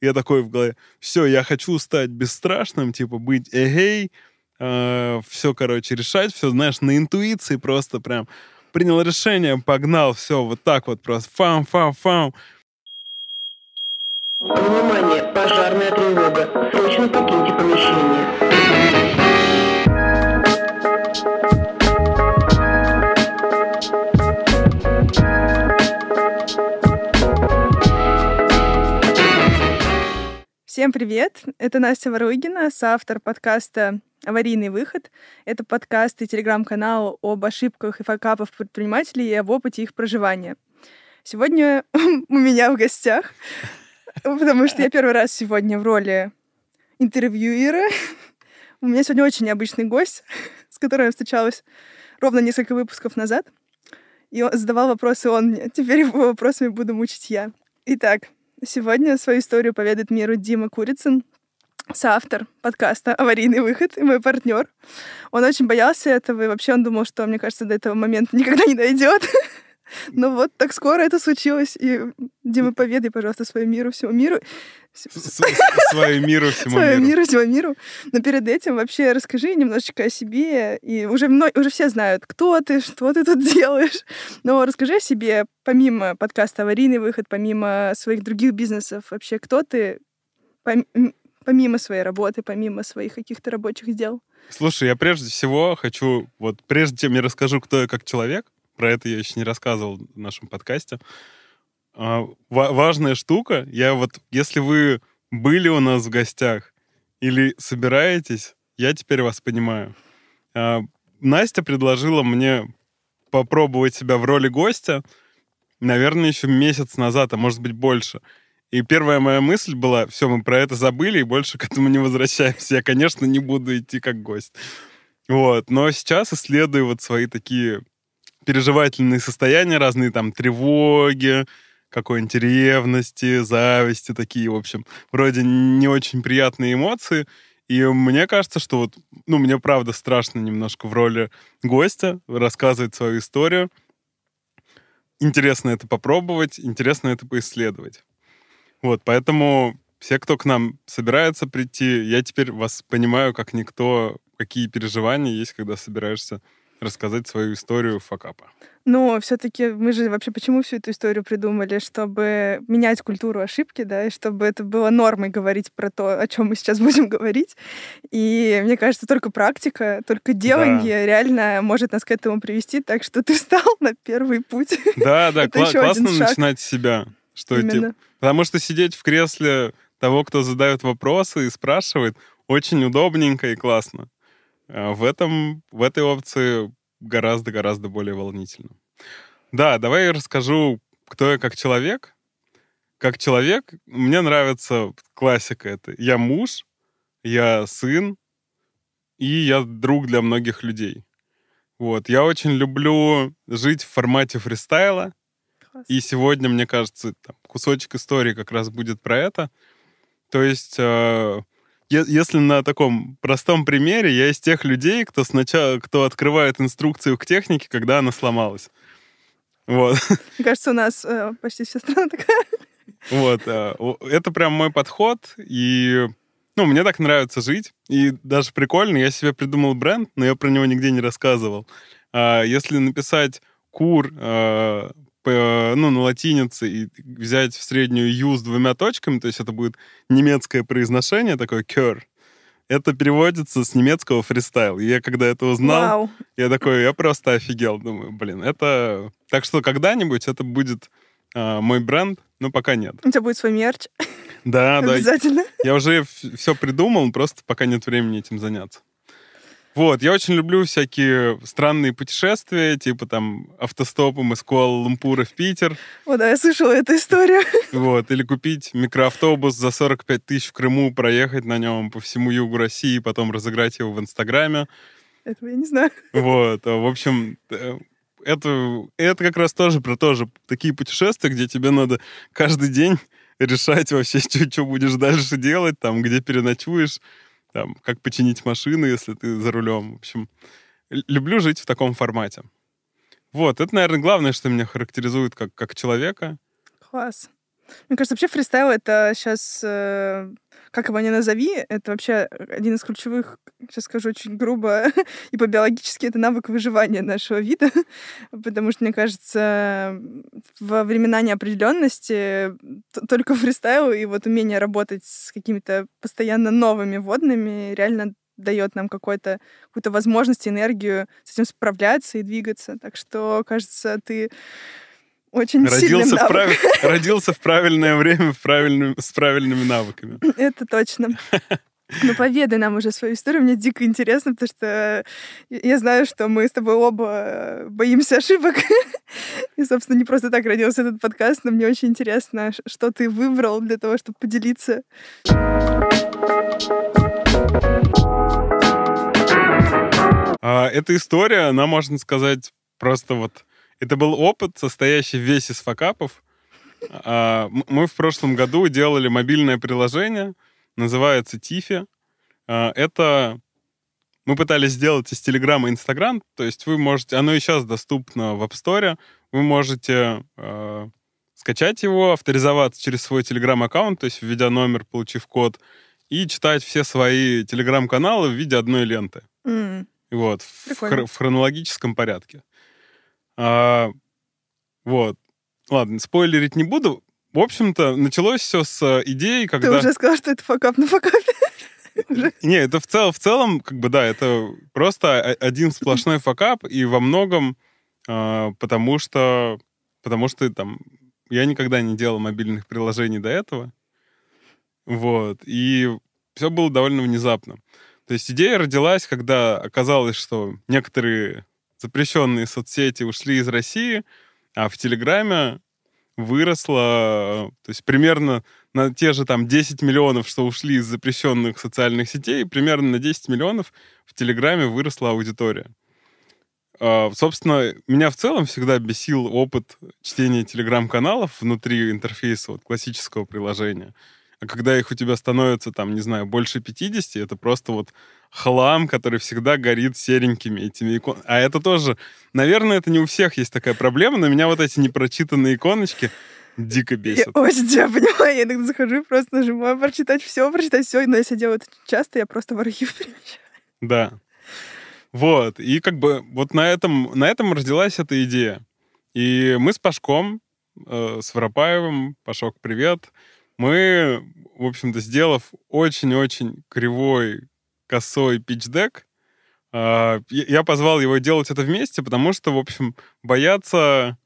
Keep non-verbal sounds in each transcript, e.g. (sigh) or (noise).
Я такой в голове, все, я хочу стать бесстрашным, типа быть эгей, э, все, короче, решать, все, знаешь, на интуиции просто прям принял решение, погнал, все, вот так вот просто, фам-фам-фам. Внимание, пожарная тревога. Срочно покиньте помещение. Всем привет! Это Настя Воругина, соавтор подкаста «Аварийный выход». Это подкаст и телеграм-канал об ошибках и факапах предпринимателей и об опыте их проживания. Сегодня (laughs) у меня в гостях, потому что я первый раз сегодня в роли интервьюера. У меня сегодня очень необычный гость, с которым я встречалась ровно несколько выпусков назад. И задавал вопросы он мне. Теперь его вопросами буду мучить я. Итак, Сегодня свою историю поведает миру Дима Курицын, соавтор подкаста «Аварийный выход» и мой партнер. Он очень боялся этого, и вообще он думал, что, мне кажется, до этого момента никогда не дойдет. (laughs) Но вот так скоро это случилось. И, Дима, поведай, пожалуйста, своему миру, всему миру. Своему миру, всему миру. Своему миру, всему миру. Но перед этим вообще расскажи немножечко о себе. И уже, уже все знают, кто ты, что ты тут (laughs) делаешь. Но расскажи о себе, помимо подкаста «Аварийный выход», помимо своих других бизнесов, вообще кто ты, помимо своей работы, помимо своих каких-то рабочих дел? Слушай, я прежде всего хочу, вот прежде чем я расскажу, кто я как человек, про это я еще не рассказывал в нашем подкасте. А, важная штука, я вот, если вы были у нас в гостях или собираетесь, я теперь вас понимаю. А, Настя предложила мне попробовать себя в роли гостя, наверное, еще месяц назад, а может быть больше. И первая моя мысль была, все, мы про это забыли и больше к этому не возвращаемся. Я, конечно, не буду идти как гость. Вот. Но сейчас исследую вот свои такие переживательные состояния разные, там, тревоги, какой-нибудь ревности, зависти, такие, в общем, вроде не очень приятные эмоции. И мне кажется, что вот, ну, мне правда страшно немножко в роли гостя рассказывать свою историю. Интересно это попробовать, интересно это поисследовать. Вот, поэтому все, кто к нам собирается прийти, я теперь вас понимаю как никто, какие переживания есть, когда собираешься рассказать свою историю факапа. Но все-таки мы же вообще почему всю эту историю придумали, чтобы менять культуру ошибки, да, и чтобы это было нормой говорить про то, о чем мы сейчас (laughs) будем говорить. И мне кажется, только практика, только делание да. реально может нас к этому привести, так что ты встал на первый путь. (laughs) Да, да, кла- классно начинать с себя. Что типа, потому что сидеть в кресле того, кто задает вопросы и спрашивает, очень удобненько и классно. А в, этом, в этой опции гораздо-гораздо более волнительно. Да, давай я расскажу, кто я как человек. Как человек, мне нравится классика это. Я муж, я сын, и я друг для многих людей. Вот. Я очень люблю жить в формате фристайла. Класс. И сегодня, мне кажется, там, кусочек истории как раз будет про это. То есть э, если на таком простом примере, я из тех людей, кто сначала, кто открывает инструкцию к технике, когда она сломалась. Вот. Мне (laughs) кажется, у нас э, почти вся страна такая. Вот. Э, это прям мой подход, и ну, мне так нравится жить. И даже прикольно, я себе придумал бренд, но я про него нигде не рассказывал. А если написать кур э, ну, на латинице и взять в среднюю «ю» с двумя точками, то есть это будет немецкое произношение, такое «кёр», это переводится с немецкого фристайл. И я когда это узнал, Вау. я такой, я просто офигел. Думаю, блин, это... Так что когда-нибудь это будет э, мой бренд, но пока нет. У тебя будет свой мерч. Да, да. Обязательно. Я уже все придумал, просто пока нет времени этим заняться. Вот, я очень люблю всякие странные путешествия, типа там автостопом из Куала-Лумпура в Питер. О, да, я слышала эту историю. Вот, или купить микроавтобус за 45 тысяч в Крыму, проехать на нем по всему югу России, потом разыграть его в Инстаграме. Этого я не знаю. Вот, а, в общем, э, это, это как раз тоже про тоже такие путешествия, где тебе надо каждый день решать вообще, (laughs) что, что будешь дальше делать, там, где переночуешь, там, как починить машину, если ты за рулем. В общем, люблю жить в таком формате. Вот, это, наверное, главное, что меня характеризует как, как человека. Класс. Мне кажется, вообще фристайл — это сейчас, э, как его ни назови, это вообще один из ключевых, сейчас скажу очень грубо (laughs) и по-биологически, это навык выживания нашего вида, (laughs) потому что, мне кажется, во времена неопределенности только фристайл и вот умение работать с какими-то постоянно новыми водными реально дает нам какой-то, какую-то возможность, энергию с этим справляться и двигаться. Так что, кажется, ты очень родился в, прав... (laughs) родился в правильное время в правильным... с правильными навыками. Это точно. Ну, поведай нам уже свою историю. Мне дико интересно, потому что я знаю, что мы с тобой оба боимся ошибок. (laughs) И, собственно, не просто так родился этот подкаст, но мне очень интересно, что ты выбрал для того, чтобы поделиться. А, эта история, она, можно сказать, просто вот... Это был опыт, состоящий весь из факапов. А, мы в прошлом году делали мобильное приложение, называется Тифи. А, это мы пытались сделать из Телеграма Инстаграм, то есть вы можете, оно и сейчас доступно в App Store, вы можете э, скачать его, авторизоваться через свой Телеграм-аккаунт, то есть введя номер, получив код, и читать все свои Телеграм-каналы в виде одной ленты. Mm. Вот, в, хр- в хронологическом порядке. А, вот. Ладно, спойлерить не буду. В общем-то, началось все с э, идеи, когда... Ты уже сказал, что это факап на факапе. (laughs) Не, это в, цел, в целом, как бы, да, это просто один сплошной факап, и во многом э, потому что, потому что там я никогда не делал мобильных приложений до этого, вот, и все было довольно внезапно. То есть идея родилась, когда оказалось, что некоторые запрещенные соцсети ушли из России, а в Телеграме выросло, то есть примерно на те же там 10 миллионов, что ушли из запрещенных социальных сетей, примерно на 10 миллионов в Телеграме выросла аудитория. А, собственно, меня в целом всегда бесил опыт чтения телеграм-каналов внутри интерфейса вот, классического приложения. А когда их у тебя становится, там, не знаю, больше 50, это просто вот хлам, который всегда горит серенькими этими иконами. А это тоже, наверное, это не у всех есть такая проблема, но меня вот эти непрочитанные иконочки дико бесят. Я очень тебя (laughs) понимаю. Я иногда захожу и просто нажимаю прочитать все, прочитать все. Но если я делаю это часто, я просто в архив (laughs) перемещаю. Да. Вот. И как бы вот на этом, на этом родилась эта идея. И мы с Пашком, э, с Воропаевым, Пашок, привет, мы, в общем-то, сделав очень-очень кривой, косой питч-дек, э, я позвал его делать это вместе, потому что, в общем, бояться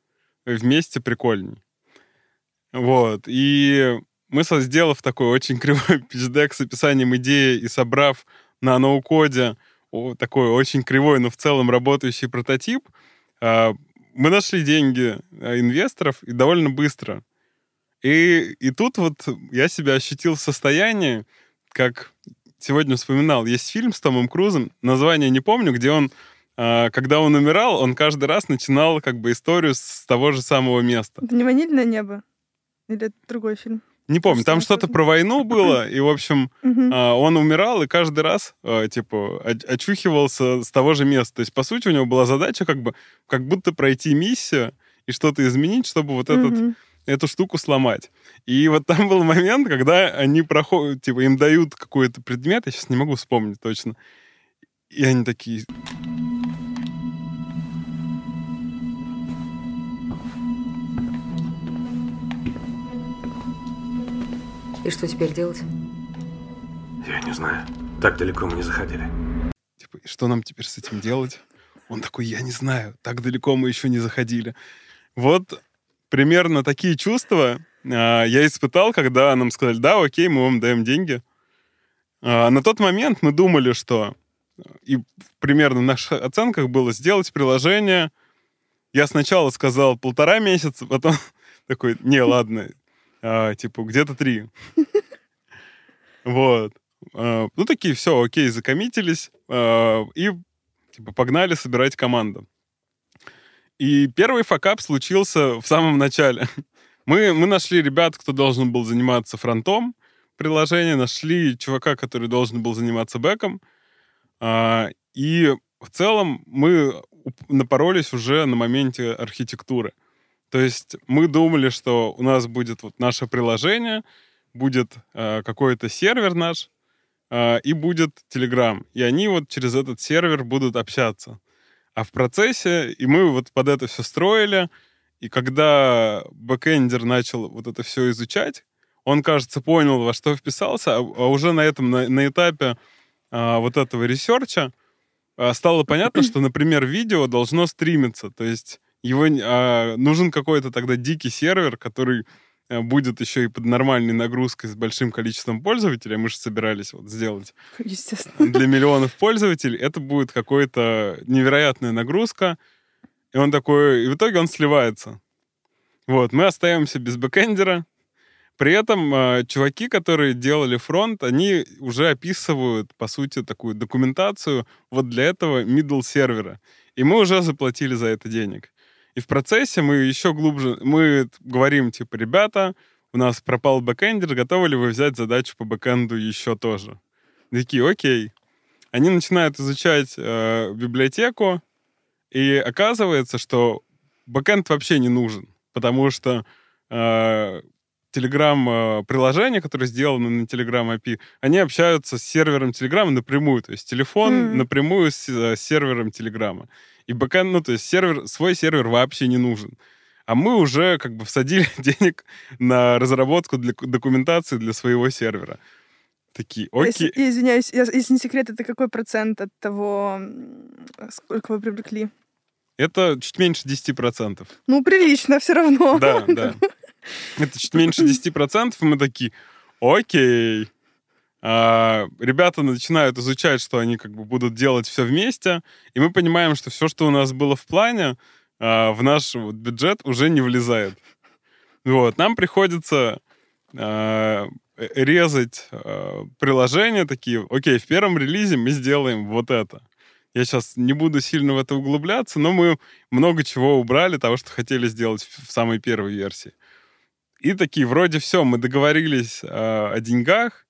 вместе прикольней. Вот. И мы, сделав такой очень (laughs) кривой пичдек с описанием идеи и собрав на ноу-коде такой очень кривой, но в целом работающий прототип, а, мы нашли деньги а, инвесторов и довольно быстро. И, и тут вот я себя ощутил в состоянии, как сегодня вспоминал, есть фильм с Томом Крузом, название не помню, где он, а, когда он умирал, он каждый раз начинал как бы историю с того же самого места. Это не «Ванильное небо»? Или это другой фильм? Не помню, там что-то про войну (laughs) было, и, в общем, а, он умирал, и каждый раз, а, типа, очухивался с того же места. То есть, по сути, у него была задача как бы, как будто пройти миссию и что-то изменить, чтобы вот этот, эту штуку сломать. И вот там был момент, когда они проходят, типа, им дают какой-то предмет, я сейчас не могу вспомнить точно, и они такие... И что теперь делать? Я не знаю. Так далеко мы не заходили. Типа, и что нам теперь с этим делать? Он такой, я не знаю, так далеко мы еще не заходили. Вот примерно такие чувства а, я испытал, когда нам сказали, да, окей, мы вам даем деньги. А, на тот момент мы думали, что и примерно в наших оценках было сделать приложение. Я сначала сказал полтора месяца, потом (laughs) такой, не, (laughs) ладно, а, типа, где-то три. Вот. Ну, такие, все, окей, закоммитились. И, типа, погнали собирать команду. И первый факап случился в самом начале. (laughs) Мы, мы нашли ребят, кто должен был заниматься фронтом приложения, нашли чувака, который должен был заниматься бэком. И в целом мы напоролись уже на моменте архитектуры. То есть мы думали, что у нас будет вот наше приложение, будет э, какой-то сервер наш, э, и будет Telegram. И они вот через этот сервер будут общаться. А в процессе, и мы вот под это все строили, и когда backender начал вот это все изучать, он, кажется, понял, во что вписался, а, а уже на этом, на, на этапе а, вот этого research а а, стало понятно, что, например, видео должно стримиться, то есть его а, нужен какой-то тогда дикий сервер, который будет еще и под нормальной нагрузкой с большим количеством пользователей. Мы же собирались вот сделать Естественно. для миллионов пользователей. Это будет какая-то невероятная нагрузка. И он такой... И в итоге он сливается. Вот, мы остаемся без бэкэндера. При этом э, чуваки, которые делали фронт, они уже описывают, по сути, такую документацию вот для этого middle сервера. И мы уже заплатили за это денег. И в процессе мы еще глубже, мы говорим, типа, ребята, у нас пропал backender, готовы ли вы взять задачу по backend у еще тоже? Такие, окей. Они начинают изучать э, библиотеку, и оказывается, что backend вообще не нужен, потому что э, Telegram-приложения, которые сделаны на Telegram API, они общаются с сервером Telegram напрямую, то есть телефон Мгм. напрямую с, э, с сервером Telegram. И бэкэнд, ну, то есть сервер, свой сервер вообще не нужен. А мы уже как бы всадили (laughs) денег на разработку для документации для своего сервера. Такие, Если, окей. я извиняюсь, если не секрет, это какой процент от того, сколько вы привлекли? Это чуть меньше 10%. Ну, прилично все равно. Да, (laughs) да. Это чуть меньше 10%, и мы такие, окей. А, ребята начинают изучать, что они как бы будут делать все вместе, и мы понимаем, что все, что у нас было в плане, а, в наш вот бюджет уже не влезает. Вот, нам приходится а, э, резать приложения такие, окей, в первом релизе мы сделаем вот это. Я сейчас не буду сильно в это углубляться, но мы много чего убрали, того, что хотели сделать в самой первой версии. И такие, вроде все, мы договорились э, о деньгах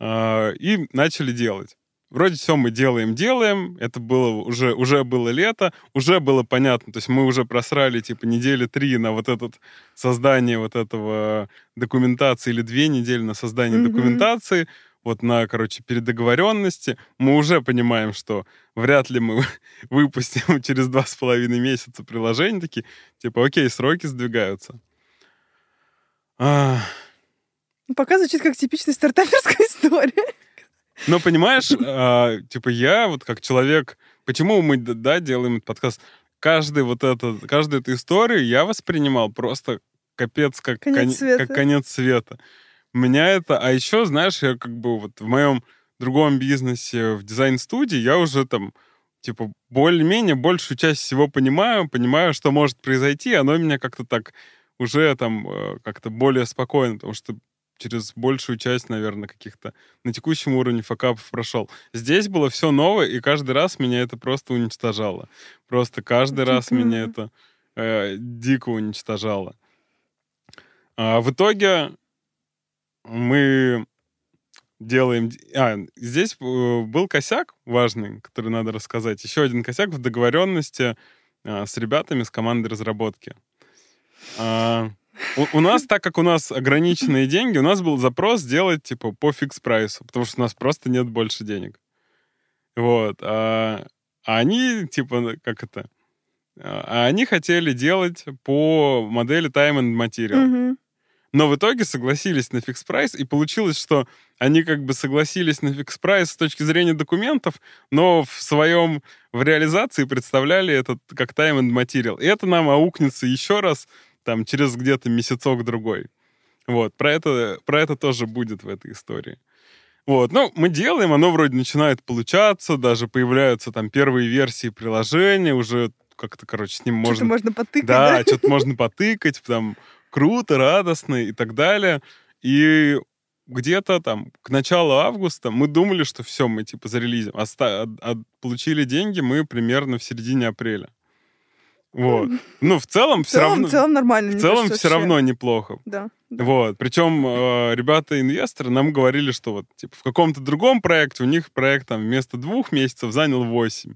и начали делать. Вроде все мы делаем, делаем. Это было уже, уже было лето, уже было понятно. То есть мы уже просрали типа недели три на вот этот создание вот этого документации или две недели на создание Мгм. документации. Вот на, короче, передоговоренности. Мы уже понимаем, что вряд ли мы (laughs) выпустим (laughs) через два с половиной месяца приложение. Такие, типа, окей, сроки сдвигаются. А, Пока звучит как типичная стартаперская (laughs) история. Но понимаешь, а, типа я вот как человек, почему мы да делаем этот подкаст? Каждый вот это, каждую эту историю я воспринимал просто капец как Конец коне- света. как конец света. Меня это, а еще знаешь, я как бы вот в моем другом бизнесе в дизайн-студии я уже там типа более-менее большую часть всего понимаю, понимаю, что может произойти, оно меня как-то так уже там э, как-то более спокойно, потому что через большую часть, наверное, каких-то на текущем уровне факапов прошел. Здесь было все новое, и каждый раз меня это просто уничтожало. Просто каждый раз меня это э, дико уничтожало. А в итоге мы делаем... А, здесь э, был косяк важный, который надо рассказать. Еще один косяк в договоренности а, с ребятами с командой разработки. А, у, у нас, так как у нас ограниченные деньги, у нас был запрос сделать, типа, по fix price у, потому что у нас просто нет больше денег. Вот. А, а они, типа, как это? А они хотели делать по модели Time and Material. Мгм. Но в итоге согласились на fix price, и получилось, что они как бы согласились на fix price с точки зрения документов, но в своем, в реализации представляли это как time and material. И это нам аукнется еще раз там через где-то месяцок-другой. Вот, про это, про это тоже будет в этой истории. Вот, ну, мы делаем, оно вроде начинает получаться, даже появляются там первые версии приложения, уже как-то, короче, с ним Что-то можно можно потыкать, да, да? что-то можно потыкать, там, круто, радостно и так далее. И где-то там к началу августа мы думали, что все, мы типа зарелизим. Оста- от- от- получили деньги мы примерно в середине апреля. Вот. Ну, в целом В все целом, равно... в целом нормально. В целом кажется, все вообще. равно неплохо. Да. да. Вот. Причем э, ребята-инвесторы нам говорили, что вот типа в каком-то другом проекте у них проект там вместо двух месяцев занял восемь.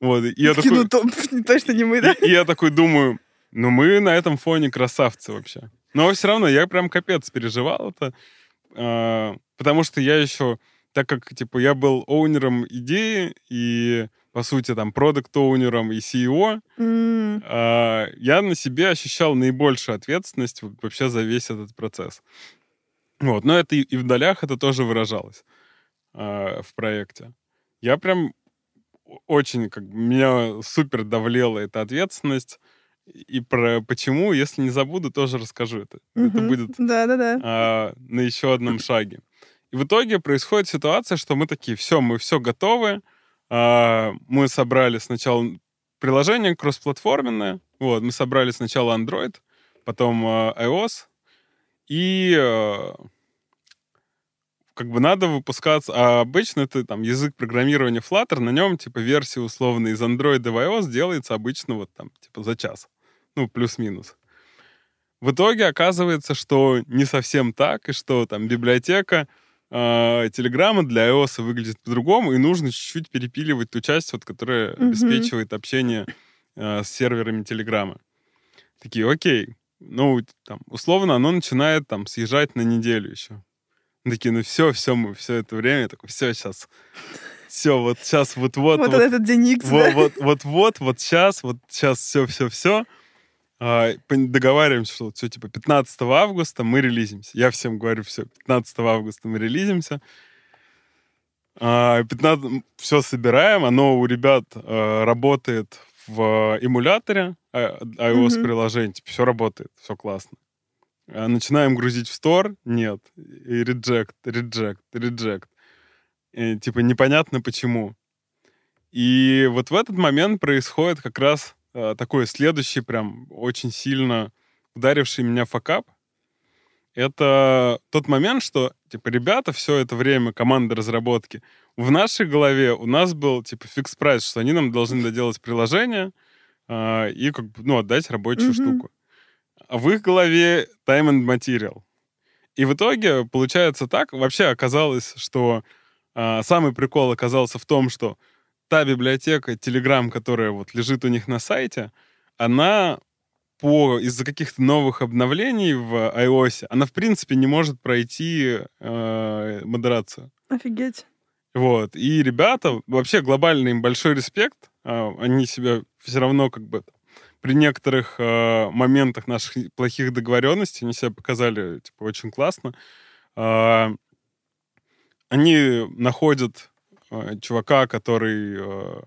Вот. И я Такие, такой, ну, то, (laughs) точно не мы, да? и, и я такой думаю, Ну, мы на этом фоне красавцы вообще. Но все равно я прям капец переживал это, а, потому что я еще, так как, типа, я был оунером идеи и, по сути, там, продукт-оунером и CEO, М, а, я на себе ощущал наибольшую ответственность вообще за весь этот процесс. Вот, но это и, и в долях это тоже выражалось а, в проекте. Я прям очень, как меня супер давлела эта ответственность. И про почему, если не забуду, тоже расскажу это. Это мгм. будет Да-да-да. а, на еще одном шаге. И в итоге происходит ситуация, что мы такие, все, мы все готовы. А, мы собрали сначала приложение кроссплатформенное. Вот, мы собрали сначала Android, потом а, iOS. И а, как бы надо выпускаться. А обычно это там язык программирования Flutter, на нем типа версия условно из Android в iOS делается обычно вот там типа за час. Ну, плюс-минус. В итоге оказывается, что не совсем так, и что там библиотека э, Телеграма для iOS выглядит по-другому, и нужно чуть-чуть перепиливать ту часть, вот, которая Мгм. обеспечивает общение э, с серверами Телеграма. Такие, окей. Ну, там, условно, оно начинает там съезжать на неделю еще. Мы Такие, ну все, все, мы все это время, такой, все, сейчас, все, вот сейчас, вот-вот, Вот вот, этот день Икс, вот, да? вот, вот, вот, вот сейчас, вот сейчас все, все, все. Договариваемся, что все, типа, 15 августа мы релизимся. Я всем говорю, все, 15 августа мы релизимся. 15, все собираем, оно у ребят а, работает в эмуляторе а, iOS приложение, типа, все работает, все классно. А, Начинаем грузить в стор, нет. И reject, reject. И, типа, непонятно почему. И вот в этот момент происходит как раз такой следующий прям очень сильно ударивший меня fuckup. Это тот момент, что, типа, ребята все это время, команда разработки, в нашей голове у нас был, типа, fix price, что они нам должны доделать приложение а, и, как бы, ну, отдать рабочую Мгм. штуку. А в их голове time and material. И в итоге получается так, вообще оказалось, что а, самый прикол оказался в том, что та библиотека Telegram, которая вот лежит у них на сайте, она по из-за каких-то новых обновлений в iOS, она в принципе не может пройти э, модерацию. Офигеть. Вот. И ребята, вообще глобальный им большой респект. А, Они себя все равно как бы при некоторых э, моментах наших плохих договоренностей, они себя показали типа очень классно. А, Они находят э, чувака, который, э,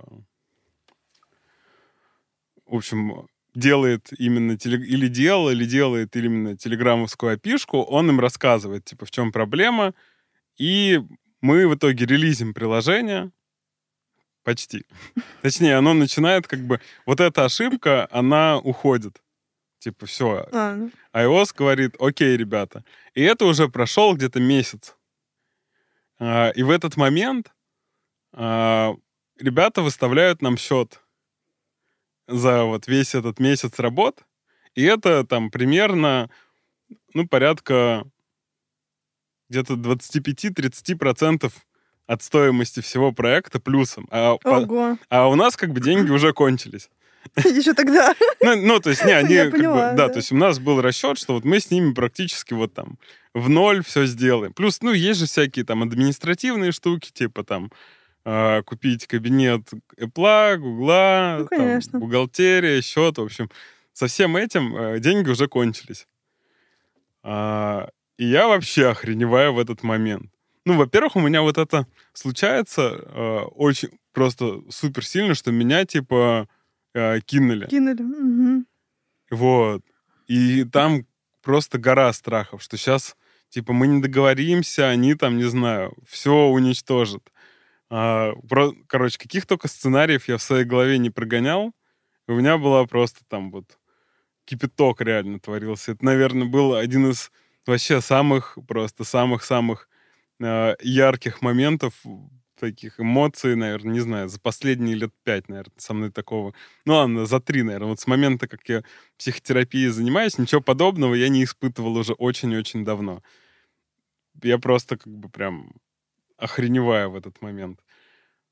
в общем, делает именно теле- или делал, или делает именно телеграммовскую опишку, он им рассказывает, типа, в чем проблема, и мы в итоге релизим приложение, почти. (laughs) Точнее, оно начинает как бы... Вот эта ошибка, она уходит. Типа, все, А, ну, iOS говорит, окей, ребята. И это уже прошел где-то месяц. А, И в этот момент ребята выставляют нам счет за вот весь этот месяц работ. И это там примерно, ну, порядка где-то 25-30% от стоимости всего проекта плюсом. А, по- Ого. а у нас как бы деньги уже кончились. (laughs) Еще тогда. (laughs) Ну, ну, то есть, не, они как бы, поняла, да, да. то есть у нас был расчет, что вот мы с ними практически вот там в ноль все сделаем. Плюс, ну, есть же всякие там административные штуки, типа там а, купить кабинет Apple, Гугла, Ну, там, конечно. бухгалтерия, счет, в общем, со всем этим э, деньги уже кончились. А, и я вообще охреневаю в этот момент. Ну, во-первых, у меня вот это случается э, очень просто супер сильно, что меня типа э, кинули. Кинули. Мгм. Вот. И там просто гора страхов, что сейчас, типа, мы не договоримся, они там, не знаю, все уничтожат. А, про- короче, каких только сценариев я в своей голове не прогонял. У меня была просто там вот кипяток реально творился. Это, наверное, был один из вообще самых, просто самых-самых э, ярких моментов, таких эмоций, наверное, не знаю, за последние лет пять, наверное, со мной такого. Ну ладно, за три, наверное. Вот с момента, как я психотерапией занимаюсь, ничего подобного я не испытывал уже очень-очень давно. Я просто как бы прям охреневаю в этот момент.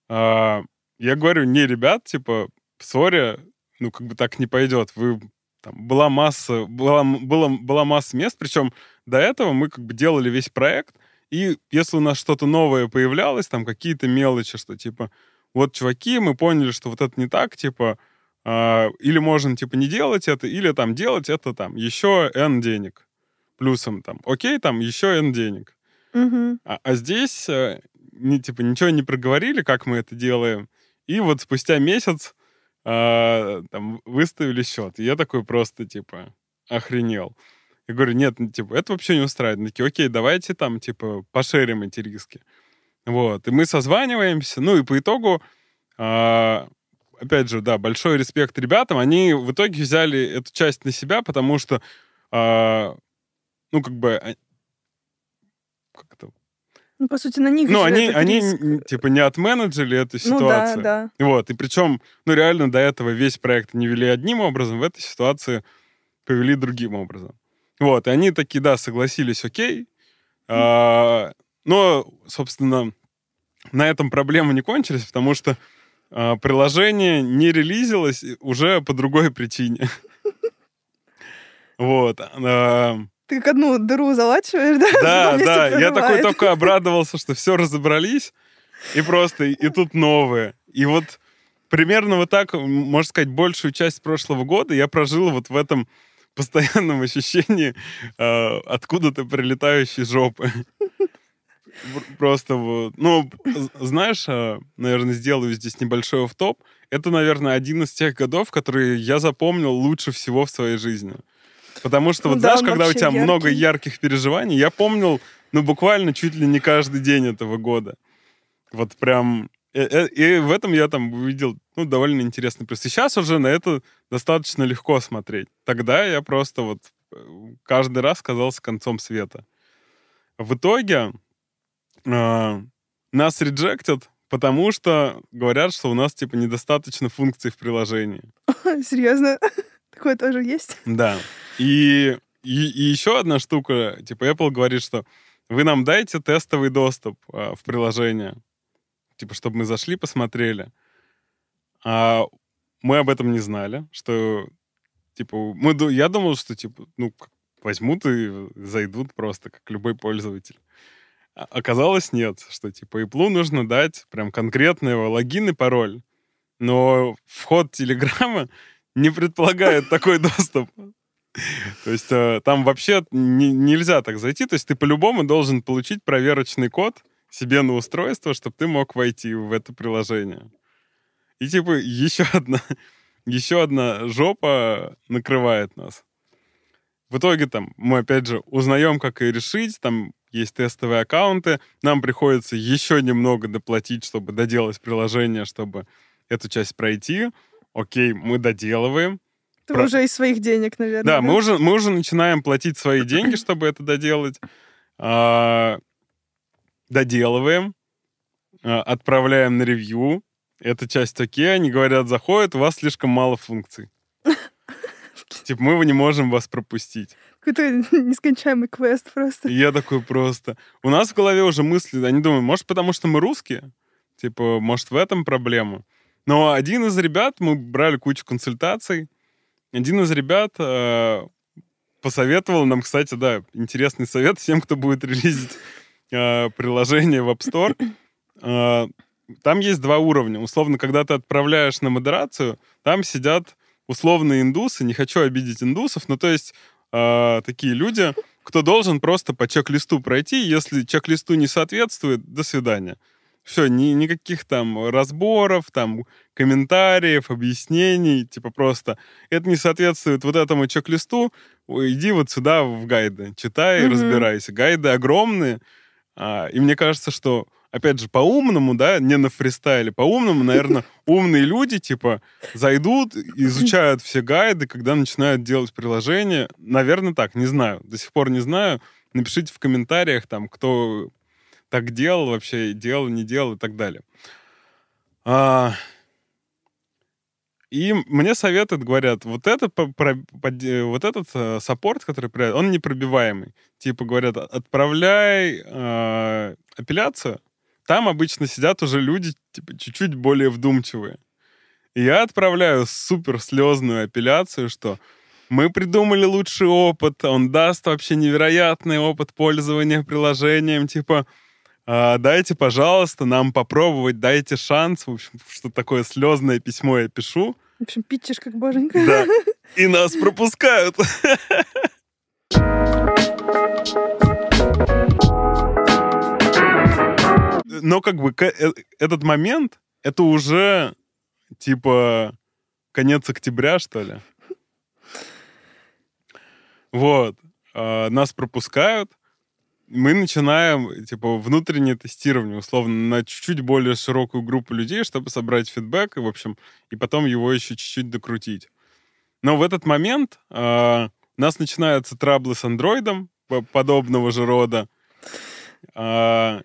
А, я говорю, не, ребят, типа, сори, ну как бы так не пойдет. Вы там была масса, была, была, была масса мест, причем до этого мы как бы делали весь проект, и если у нас что-то новое появлялось, там какие-то мелочи, что типа, вот, чуваки, мы поняли, что вот это не так, типа, э, или можно, типа, не делать это, или там делать это там еще N денег. Плюсом там, окей, там еще N денег. А, а здесь, э, не, типа, ничего не проговорили, как мы это делаем. И вот спустя месяц а, там выставили счет. И я такой просто, типа, охренел. Я говорю, нет, ну, типа, это вообще не устраивает. Они такие, окей, давайте там, типа, пошерим эти риски. Вот. И мы созваниваемся. Ну и по итогу, а, опять же, да, большой респект ребятам. Они в итоге взяли эту часть на себя, потому что, а, ну, как бы, как это Ну, по сути, на них ну, они, они риск. типа не отменеджили эту Ну да, ситуацию. да. Вот, и причем, ну, реально до этого весь проект не вели одним образом, в этой ситуации повели другим образом. Вот, и они такие, да, согласились, окей. А, но, собственно, на этом проблемы не кончились, потому что а, приложение не релизилось уже по другой причине. (laughs) Вот. А, Ты как одну дыру залачиваешь, (laughs) да? да, да, я такой только обрадовался, что все разобрались, и просто, и тут новое. И вот примерно вот так, можно сказать, большую часть прошлого года я прожил вот в этом (laughs) постоянном ощущении э, откуда-то прилетающей жопы. (laughs) Пр- Просто вот, ну, знаешь, э, наверное, сделаю здесь небольшой топ. Это, наверное, один из тех годов, которые я запомнил лучше всего в своей жизни. Потому что, вот да, знаешь, когда у тебя много ярких переживаний, я помнил, ну, буквально чуть ли не каждый день этого года. Вот прям... э, э, И в этом я там увидел, ну, довольно интересный плюс. И сейчас уже на это достаточно легко смотреть. Тогда я просто вот э, каждый раз казался концом света. В итоге э, нас реджектят, потому что говорят, что у нас, типа, недостаточно функций в приложении. (laughs) Серьезно? Такое тоже есть? Да. И, и, и еще одна штука, типа Apple говорит, что вы нам дайте тестовый доступ а, в приложение, типа, чтобы мы зашли, посмотрели. А мы об этом не знали, что, типа, мы, я думал, что, типа, ну, возьмут и зайдут просто, как любой пользователь. А оказалось, нет, что, типа, Apple нужно дать прям конкретный его логин и пароль. Но вход Телеграма не предполагает такой (laughs) доступ. То есть э, там вообще не- нельзя так зайти. То есть ты по-любому должен получить проверочный код себе на устройство, чтобы ты мог войти в это приложение. И типа еще (laughs) одна, еще одна жопа накрывает нас. В итоге там мы опять же узнаем, как и решить. Там есть тестовые аккаунты. Нам приходится еще немного доплатить, чтобы доделать приложение, чтобы эту часть пройти. Окей, мы доделываем. Ты Про- уже из своих денег, наверное. Да, мы уже, мы уже начинаем платить свои деньги, чтобы это доделать. А, доделываем, а, отправляем на ревью. Эта часть окей, они говорят, заходит, у вас слишком мало функций. Типа, мы не можем вас пропустить. Какой-то (laughs) нескончаемый квест просто. И я такой просто... У нас в голове уже мысли, они думают, может, потому что мы русские? Типа, может, в этом проблема? Но один из ребят, мы брали кучу консультаций, один из ребят э, посоветовал нам, кстати, да, интересный совет всем, кто будет релизить э, приложение в App Store. Э, там есть два уровня. Условно, когда ты отправляешь на модерацию, там сидят условные индусы, не хочу обидеть индусов, но то есть э, такие люди, кто должен просто по чек-листу пройти, если чек-листу не соответствует, до свидания. Все, ни, никаких там разборов, там комментариев, объяснений, типа просто это не соответствует вот этому чек-листу, иди вот сюда в гайды, читай и разбирайся. Гайды огромные, а, и мне кажется, что опять же, по-умному, да, не на фристайле, по-умному, наверное, (laughs) умные люди, типа, зайдут, изучают все гайды, когда начинают делать приложение. Наверное, так, не знаю, до сих пор не знаю. Напишите в комментариях, там, кто так делал вообще, делал, не делал и так далее. А, И мне советуют, говорят, вот, это, по- про- под- вот этот э, саппорт, который проявляет, он непробиваемый. Типа говорят, отправляй э, апелляцию, там обычно сидят уже люди типа чуть-чуть более вдумчивые. И я отправляю супер слезную апелляцию, что мы придумали лучший опыт, он даст вообще невероятный опыт пользования приложением, типа, «А, дайте, пожалуйста, нам попробовать, дайте шанс, в общем, что такое слезное письмо я пишу, В общем, питчишь как боженька. да, (laughs) и нас пропускают. Но как бы э- этот момент, это уже типа конец октября, что ли. (laughs) Вот. А, Нас пропускают. Мы начинаем, типа, внутреннее тестирование, условно, на чуть-чуть более широкую группу людей, чтобы собрать фидбэк, и, в общем, и потом его еще чуть-чуть докрутить. Но в этот момент а, у нас начинаются траблы с андроидом по- подобного же рода. А,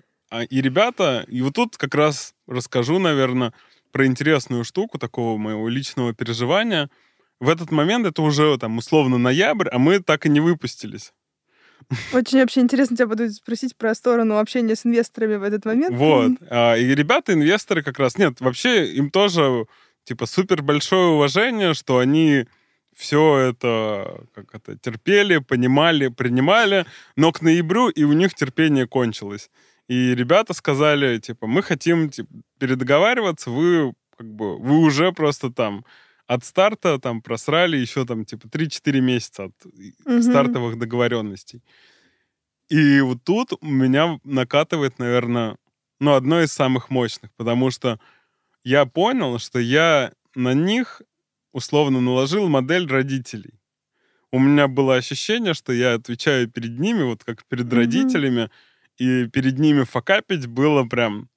и ребята, и вот тут как раз расскажу, наверное, про интересную штуку такого моего личного переживания. В этот момент это уже там условно ноябрь, а мы так и не выпустились. Очень вообще интересно тебя буду спросить про сторону общения с инвесторами в этот момент. Вот. А, И ребята, инвесторы как раз... Нет, вообще им тоже типа супер большое уважение, что они все это, как это терпели, понимали, принимали, но к ноябрю и у них терпение кончилось. И ребята сказали, типа, мы хотим типа, передоговариваться, вы как бы вы уже просто там от старта там просрали еще там типа 3-4 месяца от Мгм. стартовых договоренностей. И вот тут меня накатывает, наверное, ну, одно из самых мощных, потому что я понял, что я на них условно наложил модель родителей. У меня было ощущение, что я отвечаю перед ними, вот как перед Мгм. родителями, и перед ними факапить было прям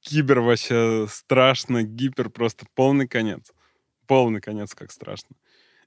кибер вообще страшно, гипер просто полный конец. Полный конец, как страшно.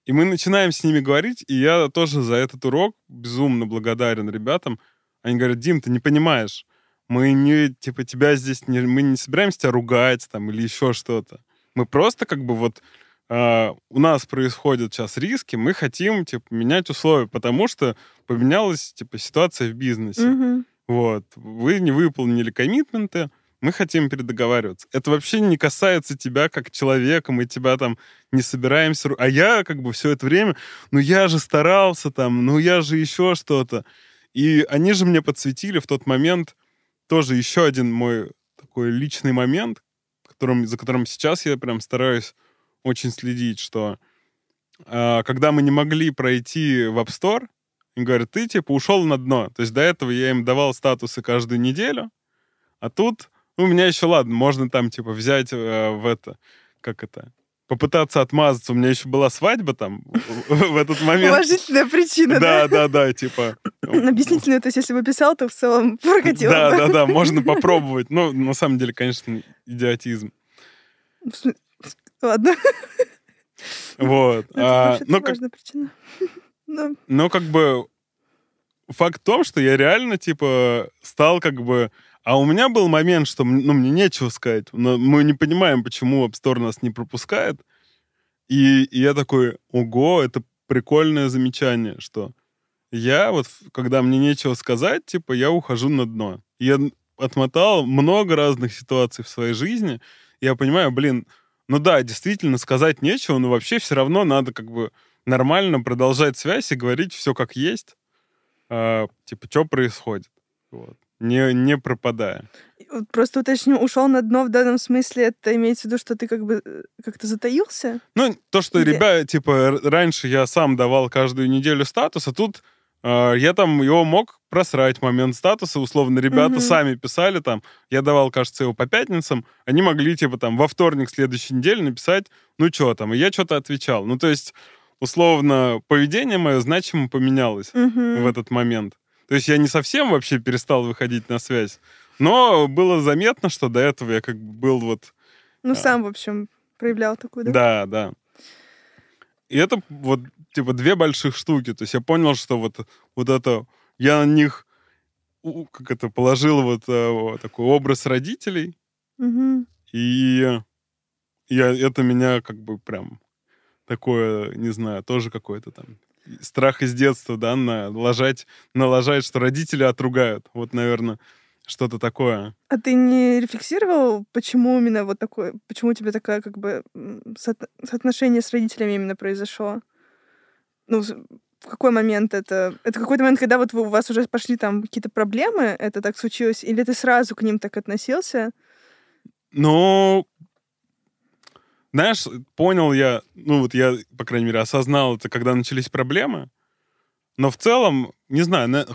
И мы начинаем с ними говорить, и я тоже за этот урок безумно благодарен ребятам. Они говорят, Дим, ты не понимаешь, мы не, типа, тебя здесь, не, мы не собираемся тебя ругать там или еще что-то. Мы просто как бы вот а, у нас происходят сейчас риски, мы хотим, типа, менять условия, потому что поменялась, типа, ситуация в бизнесе. Мгм. Вот. Вы не выполнили коммитменты, мы хотим передоговариваться. Это вообще не касается тебя как человека, мы тебя там не собираемся... А я как бы все это время, ну я же старался там, ну я же еще что-то. И они же мне подсветили в тот момент тоже еще один мой такой личный момент, которым, за которым сейчас я прям стараюсь очень следить, что а, когда мы не могли пройти в App Store, им говорят, ты типа ушел на дно. То есть до этого я им давал статусы каждую неделю, а тут, у меня еще, ладно, можно там типа взять э, в это, как это, попытаться отмазаться. У меня еще была свадьба там в этот момент. Уважительная причина, Да, да? да, да, типа. (laughs) Объяснительная, то есть если бы писал, то в целом (laughs) прокатило Да, да, да, можно (laughs) попробовать. Ну, на самом деле, конечно, идиотизм. Ладно. Вот. Это А, Ну, важная причина. Ну, Но как бы факт в том, что я реально, типа, стал как бы... А у меня был момент, что ну, мне нечего сказать. Но мы не понимаем, почему App Store нас не пропускает. И, и я такой, ого, это прикольное замечание, что я вот, когда мне нечего сказать, типа, я ухожу на дно. Я отмотал много разных ситуаций в своей жизни. Я понимаю, блин, ну да, действительно, сказать нечего, но вообще все равно надо как бы нормально продолжать связь и говорить все как есть. А, типа, что происходит. Вот. Не, не пропадая. просто уточню, ушел на дно в данном смысле, это имеется в виду, что ты как бы э, как-то затаился? Ну, то, что, Или- ребята, типа, раньше я сам давал каждую неделю статус, а тут а, я там его мог просрать момент статуса, условно, ребята Мгм. сами писали там, я давал, кажется, его по пятницам, они могли, типа, там, во вторник следующей недели написать, ну, что там, и я что-то отвечал. Ну, то есть, условно, поведение мое значимо поменялось Мгм. в этот момент. То есть я не совсем вообще перестал выходить на связь, но было заметно, что до этого я как бы был вот Ну, а. сам, в общем, проявлял такую, да? да, да. И это вот, типа, две больших штуки. То есть я понял, что вот, вот это... Я на них, как это, положил вот, э, вот такой образ родителей, Мгм. и я, это меня как бы прям такое, не знаю, тоже какой-то там страх из детства, да, налажать, налажать, что родители отругают. Вот, наверное, что-то такое. А ты не рефлексировал, почему именно вот такое, почему у тебя такое как бы соот- соотношение с родителями именно произошло? ну, в какой момент это? Это какой-то момент, когда вот вы, у вас уже пошли там какие-то проблемы, это так случилось? Или ты сразу к ним так относился? Ну, знаешь, понял я, ну вот я, по крайней мере, осознал это, когда начались проблемы. Но в целом, не знаю, на-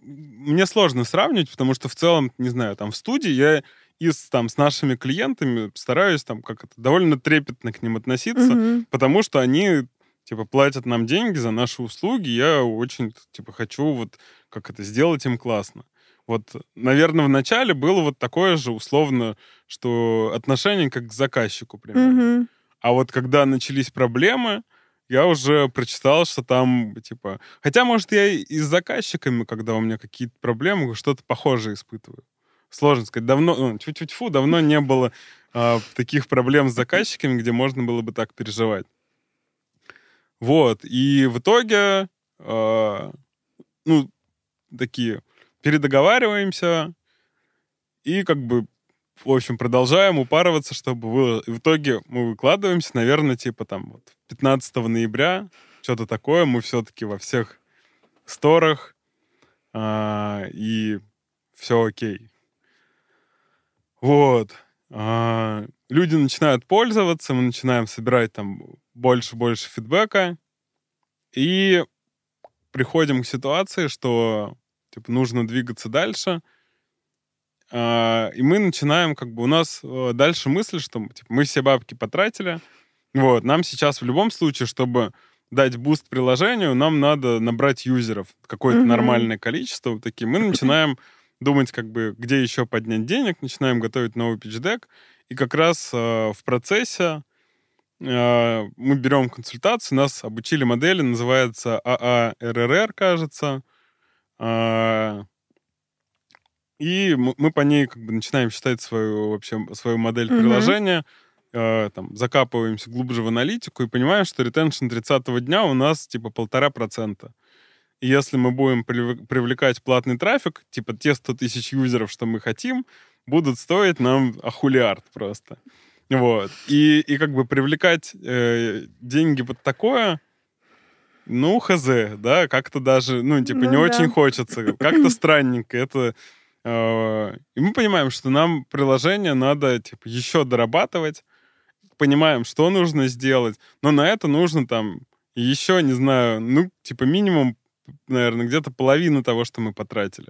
мне сложно сравнивать, потому что в целом, не знаю, там в студии я и с, там, с нашими клиентами стараюсь там как это довольно трепетно к ним относиться, Мгм. потому что они типа платят нам деньги за наши услуги, я очень типа хочу вот как это сделать им классно. Вот, наверное, в начале было вот такое же условно, что отношение как к заказчику примерно. Мгм. А вот когда начались проблемы, я уже прочитал, что там, типа... Хотя, может, я и с заказчиками, когда у меня какие-то проблемы, что-то похожее испытываю. Сложно сказать. Давно, ну, тьфу-тьфу-тьфу, давно не было а, таких проблем с заказчиками, где можно было бы так переживать. Вот. И в итоге, а, ну, такие, передоговариваемся и как бы в общем, продолжаем упарываться, чтобы вы... и в итоге мы выкладываемся, наверное, типа там вот 15 ноября, что-то такое, мы все-таки во всех сторах, а, и все окей. Вот. А, люди начинают пользоваться, мы начинаем собирать там больше-больше feedback а, и приходим к ситуации, что типа нужно двигаться дальше, а, и мы начинаем, как бы, у нас э, дальше мысль, что типа, мы все бабки потратили, вот, нам сейчас в любом случае, чтобы дать boost приложению, нам надо набрать user ов, какое-то Мгм. нормальное количество, вот такие. Мы (laughs) начинаем думать, как бы, где еще поднять денег, начинаем готовить новый pitch-deck, и как раз э, в процессе э, мы берем консультацию, нас обучили модели, называется ААРРР, кажется, и мы по ней как бы начинаем считать свою вообще свою модель Мгм. приложения, э, там, закапываемся глубже в аналитику и понимаем, что ретеншн 30 дня у нас типа полтора процента. И если мы будем привлекать платный трафик, типа те 100 тысяч юзеров, что мы хотим, будут стоить нам ахулиард просто. Вот. И, и как бы привлекать э, деньги под такое, ну, хз, да, как-то даже, ну, типа, Ну не да. очень хочется, как-то (laughs) странненько. Это... э, и мы понимаем, что нам приложение надо, типа, еще дорабатывать, понимаем, что нужно сделать, но на это нужно там еще, не знаю, ну, типа, минимум, наверное, где-то половину того, что мы потратили.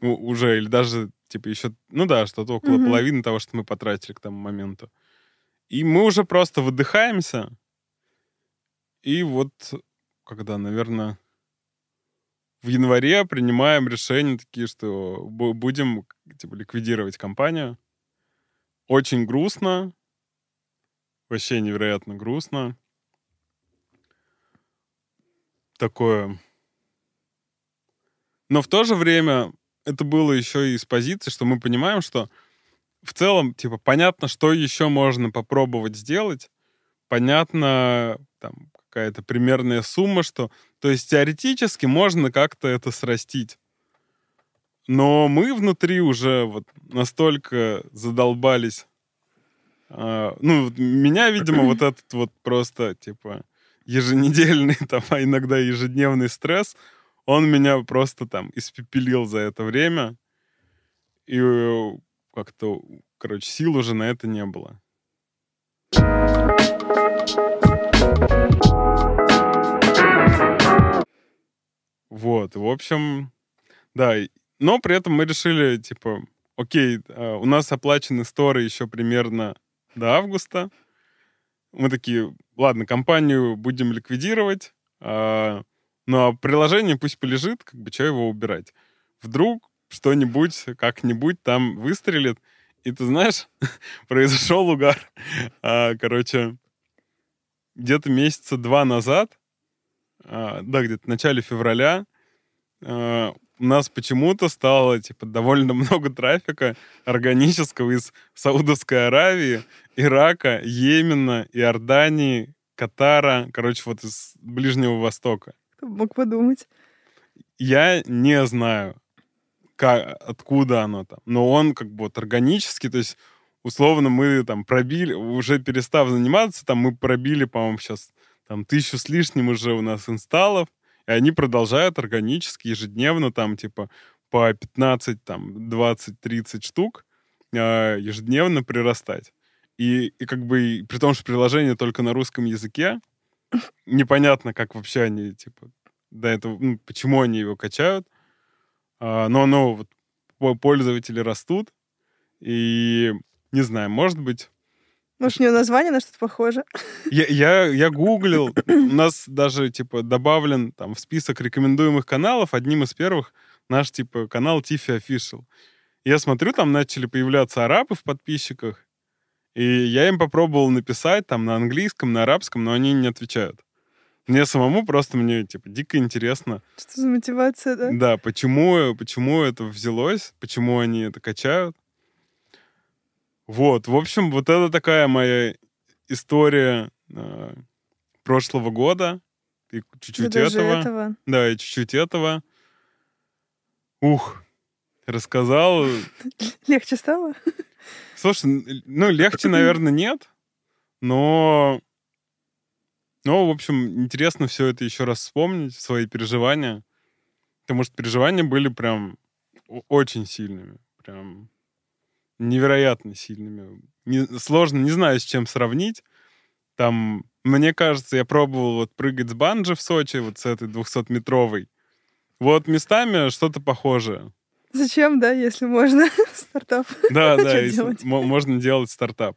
Уже, или даже, типа, еще, ну да, что-то около Мгм. половины того, что мы потратили к тому моменту. И мы уже просто выдыхаемся, и вот, когда, наверное, в январе принимаем решение такие, что бу- будем типа, ликвидировать компанию. Очень грустно. Вообще невероятно грустно. Такое. Но в то же время это было еще и с позиции, что мы понимаем, что в целом, типа, понятно, что еще можно попробовать сделать. Понятно, там, какая-то примерная сумма, что... То есть теоретически можно как-то это срастить. Но мы внутри уже вот настолько задолбались. А, ну, меня, видимо, вот этот вот просто, типа, еженедельный, (laughs) там, а иногда ежедневный стресс, он меня просто там испепелил за это время. И э, как-то, короче, сил уже на это не было. Вот, в общем, да. Но при этом мы решили, типа, окей, а, у нас оплачены сторы еще примерно до августа. Мы такие, ладно, компанию будем ликвидировать, а, ну а приложение пусть полежит, как бы, что его убирать. Вдруг что-нибудь, как-нибудь там выстрелит. И ты знаешь, (laughs) произошел угар. Короче, где-то месяца два назад, да, где-то в начале февраля, а, у нас почему-то стало, типа, довольно (laughs) много трафика органического из Саудовской Аравии, Ирака, Йемена, Иордании, Катара, короче, вот из Ближнего Востока. Кто мог подумать. Я не знаю, как, откуда оно там, но он как бы вот органически, то есть условно мы там пробили, уже перестав заниматься, там мы пробили, по-моему, сейчас там тысячу с лишним уже у нас инсталлов, и они продолжают органически ежедневно там типа по 15, там 20, 30 штук э, ежедневно прирастать. И, и как бы и при том, что приложение только на русском языке, непонятно, как вообще они типа до этого, ну, почему они его качают. А, но оно вот по- пользователи растут, и не знаю, может быть, Может, у нее название на что-то похоже? я, я, я гуглил, у нас даже, типа, добавлен там в список рекомендуемых каналов, одним из первых наш, типа, канал Tiffy Official. Я смотрю, там начали появляться арабы в подписчиках, и я им попробовал написать там на английском, на арабском, но они не отвечают. Мне самому просто, мне, типа, дико интересно, Что за мотивация, да? да, почему, почему это взялось, почему они это качают. Вот, в общем, вот это такая моя история э, прошлого года. И Да чуть-чуть даже этого. этого. Да, и чуть-чуть этого. Ух, рассказал. (laughs) Легче стало? Слушай, ну, легче, наверное, нет. Но, но, в общем, интересно все это еще раз вспомнить, свои переживания. Потому что переживания были прям очень сильными. Прям невероятно сильными. Не- сложно, не знаю, с чем сравнить. Там, мне кажется, я пробовал вот прыгать с банджи в Сочи, вот с этой 200-метровой. Вот местами что-то похожее. Зачем, да, если можно? (laughs) Стартап. Да, (laughs) да, делать? можно делать стартап.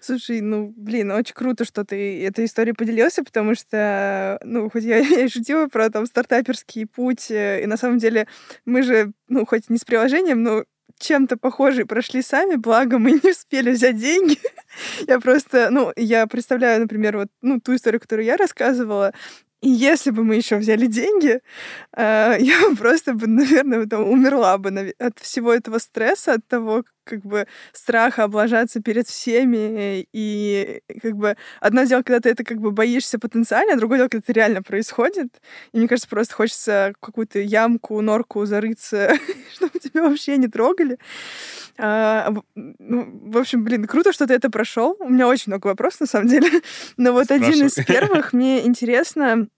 Слушай, ну, блин, очень круто, что ты этой историей поделился, потому что, ну, хоть я, (laughs) я и шутила про там стартаперский путь, и на самом деле мы же, ну, хоть не с приложением, но чем-то похожие прошли сами, благо мы (laughs) не успели взять деньги. (laughs) Я просто, ну, я представляю, например, вот, ну, ту историю, которую я рассказывала, и если бы мы еще взяли деньги, э, (laughs) я просто бы, наверное, умерла бы от всего этого стресса, от того, как бы страха облажаться перед всеми. И как бы одно дело, когда ты это как бы боишься потенциально, а другое дело, когда это реально происходит. И мне кажется, просто хочется какую-то ямку, норку зарыться, (laughs) чтобы тебя вообще не трогали. А, в- ну, в общем, блин, круто, что ты это прошел. У меня очень много вопросов, на самом деле. (laughs) Но вот один из Спрашивай. первых, мне интересно,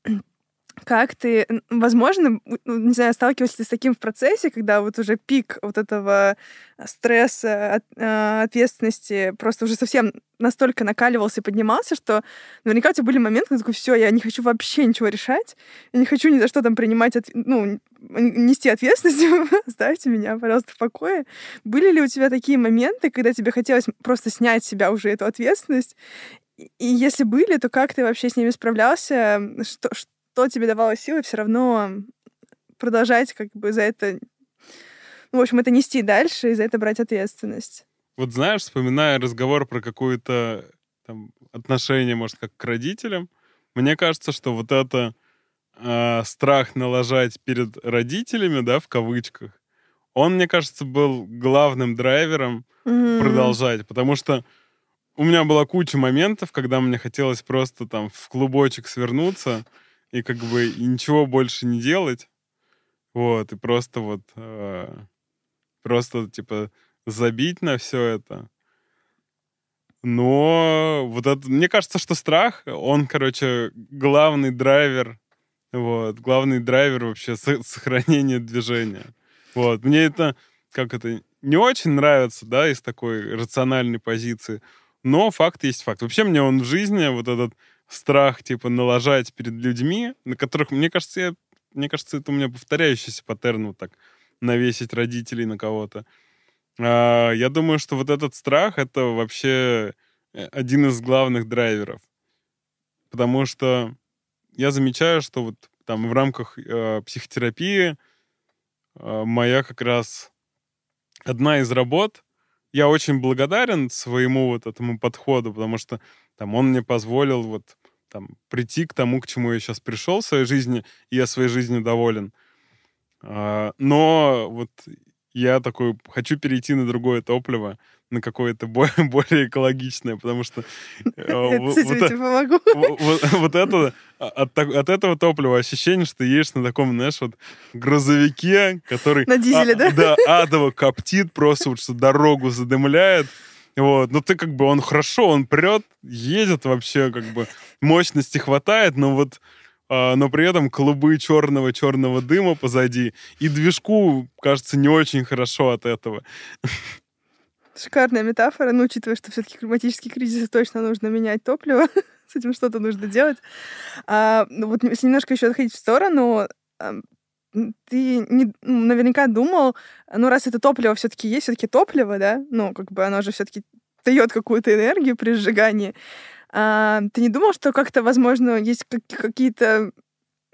как ты, возможно, не знаю, сталкиваешься ты с таким в процессе, когда вот уже пик вот этого стресса, от- а, ответственности просто уже совсем настолько накаливался и поднимался, что наверняка у тебя были моменты, когда такой, все, я не хочу вообще ничего решать, я не хочу ни за что там принимать, от- ну, нести ответственность, (laughs) оставьте меня, пожалуйста, в покое. Были ли у тебя такие моменты, когда тебе хотелось просто снять с себя уже эту ответственность? И если были, то как ты вообще с ними справлялся? Что, что тебе давало силы все равно продолжать как бы за это, ну, в общем, это нести дальше и за это брать ответственность? Вот знаешь, вспоминая разговор про какое-то там, отношение, может, как к родителям, мне кажется, что вот это а, страх налажать перед родителями, да, в кавычках, он, мне кажется, был главным драйвером Мгм. продолжать, потому что у меня была куча моментов, когда мне хотелось просто там в клубочек свернуться и как бы и ничего больше не делать, вот, и просто вот э, просто типа забить на все это. Но вот это, мне кажется, что страх, он, короче, главный драйвер, вот, главный драйвер вообще со- сохранения движения. Вот, мне это, как это, не очень нравится, да, из такой рациональной позиции, но факт есть факт. Вообще мне он в жизни, вот этот страх, типа, налажать перед людьми, на которых, мне кажется, я, мне кажется, это у меня повторяющийся паттерн вот так, навесить родителей на кого-то. А, я думаю, что вот этот страх — это вообще э, один из главных драйверов. Потому что я замечаю, что вот там в рамках э, психотерапии э, моя как раз одна из работ, я очень благодарен своему вот этому подходу, потому что там он мне позволил вот там прийти к тому, к чему я сейчас пришел в своей жизни, и я своей жизнью доволен. А, Но вот я такой хочу перейти на другое топливо, на какое-то бо- (laughs) более экологичное, потому что (laughs) э, Я вот- (laughs) это, а, от, этого топлива ощущение, что едешь на таком, знаешь, вот грузовике, который... На дизеле, а- да? Да, адово коптит, просто вот что дорогу задымляет. Вот, но ты как бы, он хорошо, он прет, едет вообще, как бы, мощности хватает, но вот а, но при этом клубы черного-черного дыма позади. И движку, кажется, не очень хорошо от этого. Шикарная метафора, ну, учитывая, что все-таки климатический кризис точно нужно менять топливо, (laughs) с этим что-то нужно делать. А, ну, вот если немножко еще отходить в сторону, ты не, ну, наверняка думал, ну, раз это топливо все-таки есть, все-таки топливо, да, ну, как бы оно же все-таки дает какую-то энергию при сжигании. А, ты не думал, что как-то, возможно, есть какие-то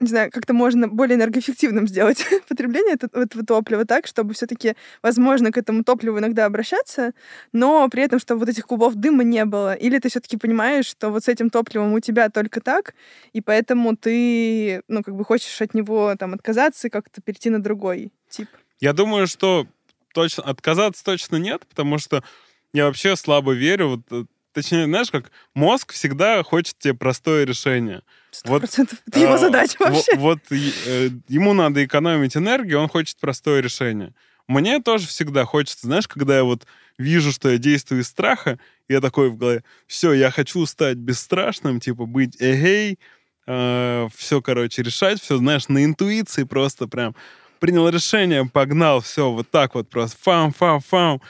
не знаю, как-то можно более энергоэффективным сделать (laughs) потребление этого, топлива так, чтобы все-таки, возможно, к этому топливу иногда обращаться, но при этом, чтобы вот этих клубов дыма не было. Или ты все-таки понимаешь, что вот с этим топливом у тебя только так, и поэтому ты, ну, как бы хочешь от него там отказаться и как-то перейти на другой тип. Я думаю, что точно отказаться точно нет, потому что я вообще слабо верю. Вот, э, точнее, знаешь, как мозг всегда хочет тебе простое решение. Сто процентов. Вот, Это его а, задача вообще. Вот, вот э, ему надо экономить энергию, он хочет простое решение. Мне тоже всегда хочется, знаешь, когда я вот вижу, что я действую из страха, я такой в голове, все, я хочу стать бесстрашным, типа быть эгей, э, все, короче, решать, все, знаешь, на интуиции просто прям принял решение, погнал, все, вот так вот просто, фам-фам-фам,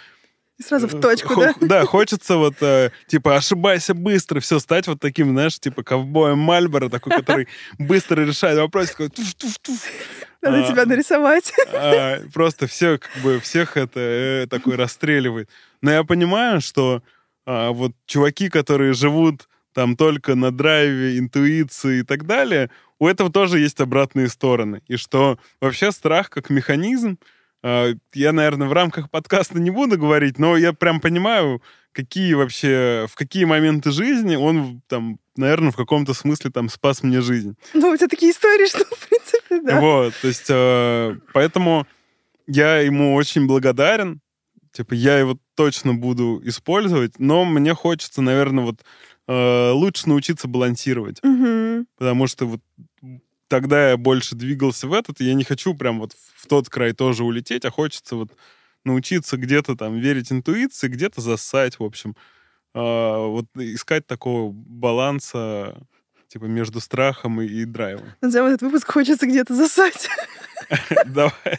и сразу в точку, да? Да, хочется вот, э, типа, ошибайся быстро, все, стать вот таким, знаешь, типа, ковбоем Мальборо, такой, который быстро решает вопрос, такой, туф-туф-туф. Надо а, тебя нарисовать. (laughs) А, просто все, как бы, всех это э, такой расстреливает. Но я понимаю, что а, вот чуваки, которые живут там только на драйве, интуиции и так далее, у этого тоже есть обратные стороны. И что вообще страх как механизм, я, наверное, в рамках подкаста не буду говорить, но я прям понимаю, какие вообще, в какие моменты жизни он там, наверное, в каком-то смысле там спас мне жизнь. Ну, у тебя такие истории, что, в принципе, да. Вот, то есть, э, поэтому я ему очень благодарен. Типа, я его точно буду использовать, но мне хочется, наверное, вот э, лучше научиться балансировать. Угу. Потому что вот тогда я больше двигался в этот, и я не хочу прям вот в тот край тоже улететь, а хочется вот научиться где-то там верить интуиции, где-то засать, в общем. А, вот искать такого баланса типа между страхом и, и драйвом. Назовем этот выпуск «Хочется где-то засать». (laughs) Давай.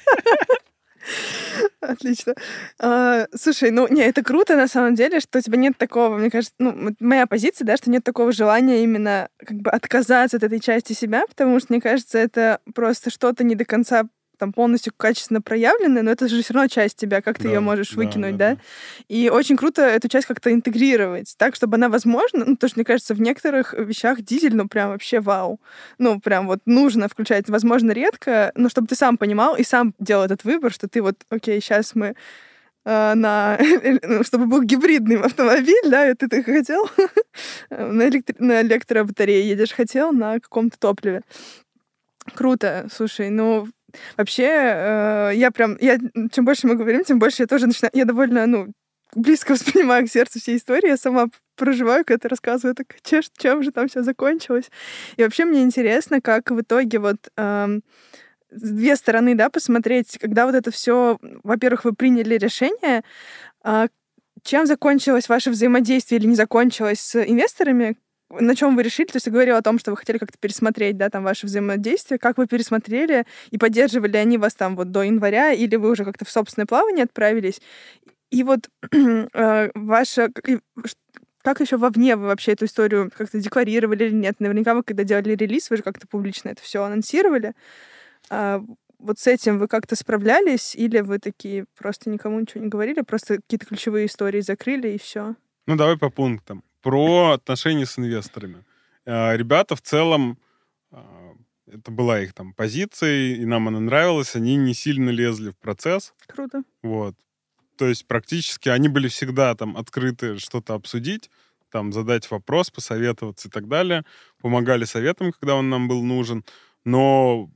Отлично. А, слушай, ну, не, это круто на самом деле, что у тебя нет такого, мне кажется, ну, моя позиция, да, что нет такого желания именно как бы отказаться от этой части себя, потому что, мне кажется, это просто что-то не до конца там полностью качественно проявленная, но это же все равно часть тебя, как ты да, ее можешь выкинуть, да, да? да? И очень круто эту часть как-то интегрировать, так, чтобы она возможна, ну, потому что, мне кажется, в некоторых вещах дизель, ну, прям вообще вау. Ну, прям вот нужно включать, возможно, редко, но чтобы ты сам понимал и сам делал этот выбор, что ты вот, окей, сейчас мы э, на, (laughs) ну, чтобы был гибридный автомобиль, да, и ты хотел, (laughs) на, электро... на электробатарее едешь, хотел на каком-то топливе. Круто, слушай, ну, Вообще, э, я прям, я, чем больше мы говорим, тем больше я тоже начинаю, я довольно, ну, близко (laughs) воспринимаю к сердцу все истории, я сама проживаю, когда ты рассказываю, так, чем, чем же там все закончилось. И вообще мне интересно, как в итоге вот эм, две стороны, да, посмотреть, когда вот это все, во-первых, вы приняли решение, э, чем закончилось ваше взаимодействие или не закончилось с инвесторами, на чем вы решили? То есть ты говорил о том, что вы хотели как-то пересмотреть, да, там ваше взаимодействие. Как вы пересмотрели и поддерживали они вас там вот до января, или вы уже как-то в собственное плавание отправились? И вот (clears throat) э, ваша как еще вовне вы вообще эту историю как-то декларировали или нет? Наверняка вы, когда делали релиз, вы же как-то публично это все анонсировали. А вот с этим вы как-то справлялись, или вы такие просто никому ничего не говорили, просто какие-то ключевые истории закрыли и все? Ну, давай по пунктам про отношения с инвесторами. А, ребята в целом, а, это была их там позиция, и нам она нравилась, они не сильно лезли в процесс. Круто. Вот. То есть практически они были всегда там открыты что-то обсудить, там задать вопрос, посоветоваться и так далее. Помогали советам, когда он нам был нужен. Но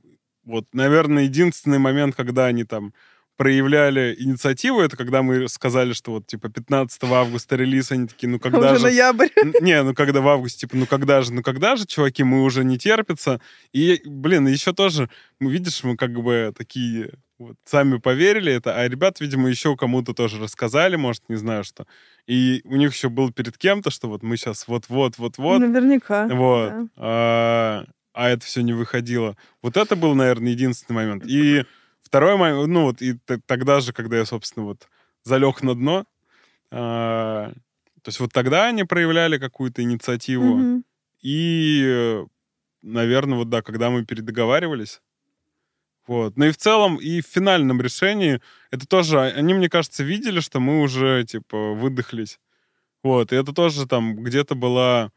вот, наверное, единственный момент, когда они там проявляли инициативу, это когда мы сказали, что вот, типа, 15 августа релиз, они такие, ну, когда Уже же... ноябрь. Не, ну когда в августе, типа, ну когда же, ну когда же, чуваки, мы уже не терпится. И, блин, еще тоже, ну, видишь, мы как бы такие вот сами поверили это, а ребят, видимо, еще кому-то тоже рассказали, может, не знаю что. И у них еще был перед кем-то, что вот мы сейчас вот-вот, вот-вот, Наверняка. вот. да. А, а это все не выходило. Вот это был, наверное, единственный момент. И второй момент, ну вот и тогда же, когда я, собственно, вот залег на дно, а, то есть вот тогда они проявляли какую-то инициативу. Мгм. И, наверное, вот да, когда мы передоговаривались. Вот. Ну и в целом, и в финальном решении, это тоже, а, они, мне кажется, видели, что мы уже, типа, выдохлись. Вот. И это тоже там где-то была,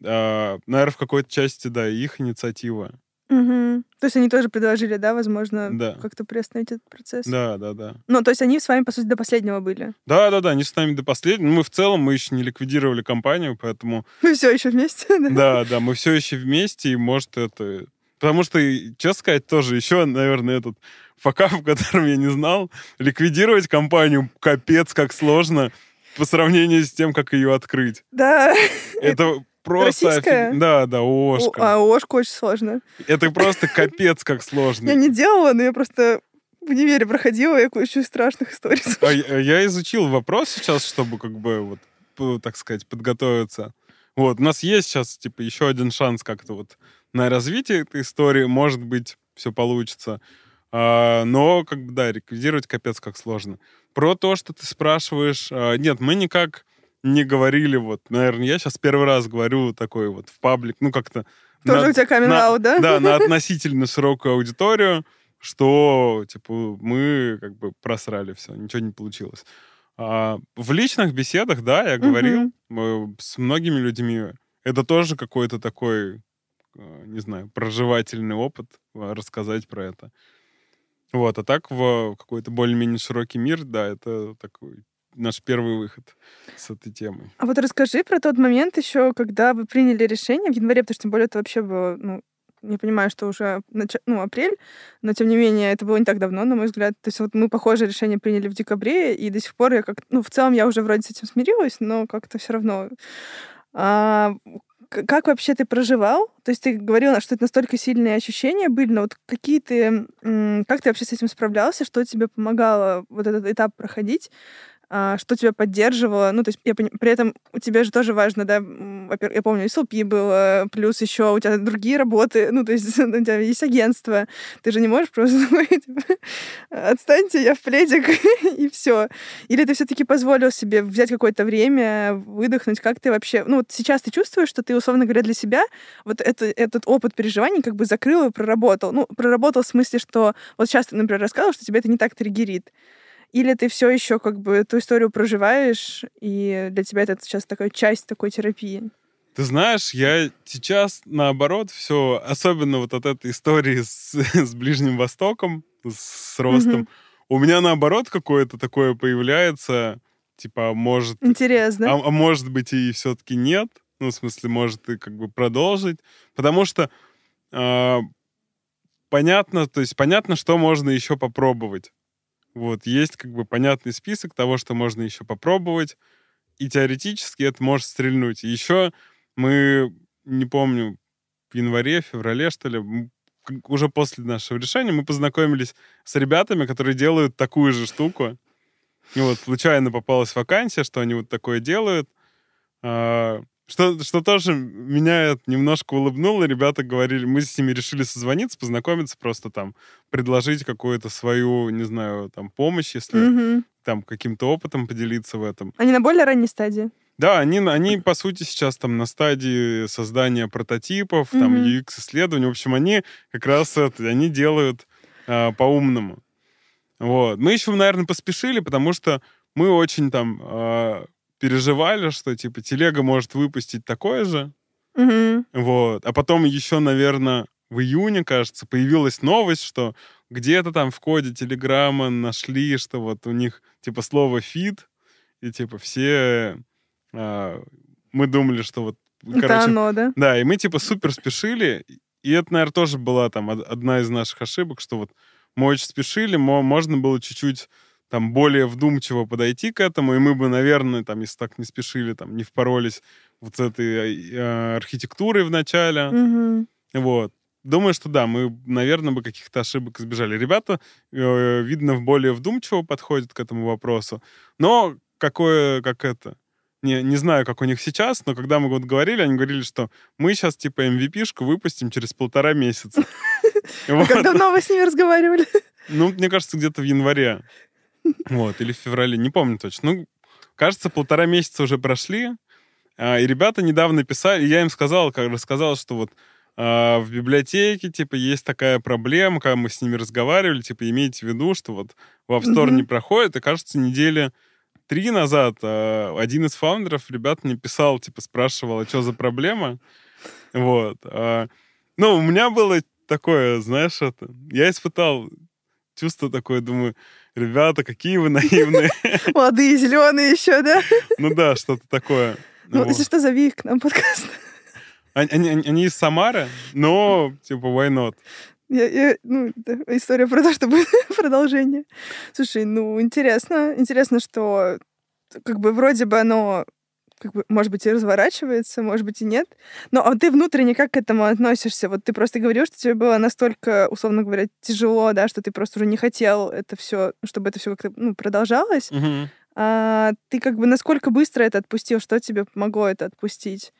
наверное, в какой-то части, да, их инициатива. Мгм. То есть они тоже предложили, да, возможно, Да. как-то приостановить этот процесс? Да, да, да. Ну, то есть они с вами, по сути, до последнего были. Да, да, да, они с нами до последнего. Ну, Мы в целом, мы еще не ликвидировали компанию, поэтому Вы все еще вместе, да? Да, да, мы все еще вместе, и может это... Потому что, честно сказать, тоже еще, наверное, этот факап, (laughs) в котором я не знал, ликвидировать компанию капец как сложно по сравнению с тем, как ее открыть. Да. Это просто... российская? офиг- Да, да, О, Ошка. А Ошку очень сложно. Это просто (laughs) капец как Я сложно. не делала, но я просто в универе проходила, я кучу страшных историй. А я я изучил вопрос сейчас, чтобы как бы вот, так сказать, подготовиться. Вот, у нас есть сейчас, типа, еще один шанс как-то вот на развитие этой истории. Может быть, все получится. А, но, как бы, да, ликвидировать капец как сложно. Про то, что ты спрашиваешь... а, нет, мы никак не говорили, вот, наверное, я сейчас первый раз говорю такой вот в паблик, ну, как-то... Тоже на- у тебя камин на- да? Да, на относительно широкую аудиторию, что, типа, мы как бы просрали все, ничего не получилось. А в личных беседах, да, я говорил э, с многими людьми. Это тоже какой-то такой, э, не знаю, проживательный опыт э, рассказать про это. Вот, а так в какой-то более-менее широкий мир, да, это такой наш первый выход с этой темой. А вот расскажи про тот момент еще, когда вы приняли решение в январе, потому что тем более это вообще было, ну, не понимаю, что уже нач- ну, апрель, но тем не менее это было не так давно, на мой взгляд. То есть вот мы похожее решение приняли в декабре, и до сих пор я как ну, в целом я уже вроде с этим смирилась, но как-то все равно. А, как вообще ты проживал? То есть ты говорила, что это настолько сильные ощущения были, но вот какие ты, как ты вообще с этим справлялся, что тебе помогало вот этот этап проходить? А, что тебя поддерживало. Ну, то есть я пони- при этом у тебя же тоже важно, да, я помню, SLP было, плюс еще у тебя другие работы, ну, то есть (laughs) у тебя есть агентство, ты же не можешь просто (laughs) отстаньте, я в пледик, (laughs) и все. Или ты все-таки позволил себе взять какое-то время, выдохнуть, как ты вообще... Ну, вот сейчас ты чувствуешь, что ты, условно говоря, для себя вот это, этот опыт переживаний как бы закрыл и проработал. Ну, проработал в смысле, что вот сейчас ты, например, рассказывал, что тебя это не так триггерит. Или ты все еще как бы эту историю проживаешь, и для тебя это сейчас такая часть такой терапии? Ты знаешь, я сейчас, наоборот, все, особенно вот от этой истории с, (laughs) с Ближним Востоком, с ростом, Мгм. у меня, наоборот, какое-то такое появляется, типа, а может... Интересно. А, а может быть и все-таки нет. Ну, в смысле, может и как бы продолжить. Потому что а, понятно, то есть понятно, что можно еще попробовать. Вот, есть как бы понятный список того, что можно еще попробовать, и теоретически это может стрельнуть. И еще мы, не помню, в январе, феврале, что ли, уже после нашего решения мы познакомились с ребятами, которые делают такую же штуку. И вот случайно попалась вакансия, что они вот такое делают. А, Что, что тоже меня немножко улыбнуло. Ребята говорили, мы с ними решили созвониться, познакомиться, просто там предложить какую-то свою, не знаю, там помощь, если Мгм. там каким-то опытом поделиться в этом. Они на более ранней стадии? Да, они, они по сути, сейчас там на стадии создания прототипов, там, Мгм. UX-исследований. В общем, они как раз это, они делают а, по-умному. Вот. Мы еще, наверное, поспешили, потому что мы очень там а, переживали, что, типа, телега может выпустить такое же, Мгм. вот. А потом еще, наверное, в июне, кажется, появилась новость, что где-то там в коде Телеграма нашли, что вот у них, типа, слово «фид», и, типа, все... а, мы думали, что вот... Короче, оно, да? да, и мы, типа, супер спешили, и это, наверное, тоже была там од- одна из наших ошибок, что вот мы очень спешили, мо- можно было чуть-чуть там более вдумчиво подойти к этому, и мы бы, наверное, там, если так не спешили, там, не впоролись вот с этой э, архитектурой в начале. Вот. Думаю, что да, мы, наверное, бы каких-то ошибок избежали. Ребята, э, видно, более вдумчиво подходят к этому вопросу. Но какое, как это, не, не знаю, как у них сейчас, но когда мы вот говорили, они говорили, что мы сейчас типа MVP-шку выпустим через полтора месяца. Как давно вы с ними разговаривали? Ну, мне кажется, где-то в январе. Вот, или в феврале, не помню точно. Ну, кажется, полтора месяца уже прошли. а, И ребята недавно писали, я им сказал, как рассказал, что вот а, в библиотеке, типа, есть такая проблема, когда мы с ними разговаривали, типа, имейте в виду, что вот в App Store не проходит, и, кажется, недели три назад а, один из фаундеров ребят мне писал, типа, спрашивал, а что за проблема? Вот. а, Ну, у меня было такое, знаешь, это... Я испытал чувство такое, думаю, ребята, какие вы наивные. (laughs) Молодые, зеленые еще, да? Ну да, что-то такое. Ну, Вот. если что, зови их к нам подкаст. Они, они- они- они из Самары, но, типа, why not? Я- я- ну, да, история про то, что будет (laughs) продолжение. Слушай, ну, интересно. Интересно, что как бы вроде бы оно как бы, может быть, и разворачивается, может быть, и нет. Но а ты внутренне как к этому относишься? Вот ты просто говорил, что тебе было настолько, условно говоря, тяжело, да, что ты просто уже не хотел это все, чтобы это все как-то ну, продолжалось. Мгм. А ты как бы насколько быстро это отпустил? Что тебе помогло это отпустить?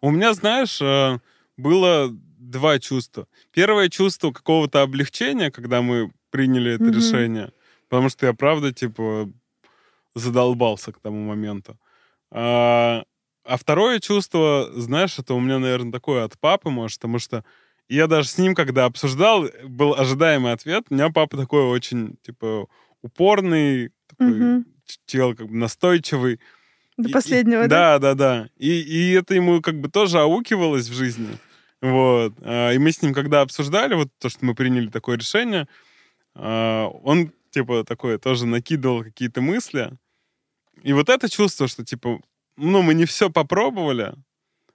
У меня, знаешь, э, было два чувства. Первое чувство какого-то облегчения, когда мы приняли это Мгм. решение, потому что я, правда, типа, задолбался к тому моменту. А, а второе чувство, знаешь, это у меня, наверное, такое от папы, может, потому что я даже с ним, когда обсуждал, был ожидаемый ответ. У меня папа такой очень, типа, упорный, такой ч- чел, как бы настойчивый. До И- и- последнего, да? Да, да, да. И, и это ему как бы тоже аукивалось в жизни. Вот. А, И мы с ним, когда обсуждали вот то, что мы приняли такое решение, а, он, типа, такое тоже накидывал какие-то мысли. И вот это чувство, что, типа, ну, мы не все попробовали,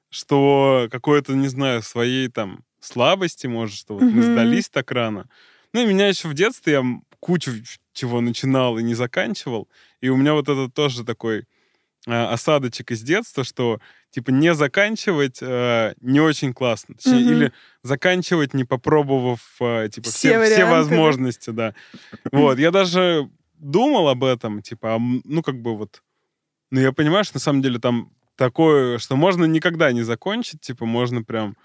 что какое-то, не знаю, своей там слабости, может, что вот мы Мгм. сдались так рано. Ну, и меня еще в детстве я кучу чего начинал и не заканчивал. И у меня вот это тоже такой а, осадочек из детства, что типа не заканчивать э, не очень классно. Точнее, Мгм. или заканчивать, не попробовав э, типа Все все, все варианты, возможности, да. Вот, я даже думал об этом, типа, ну как бы вот, ну я понимаю, что на самом деле там такое, что можно никогда не закончить, типа можно прям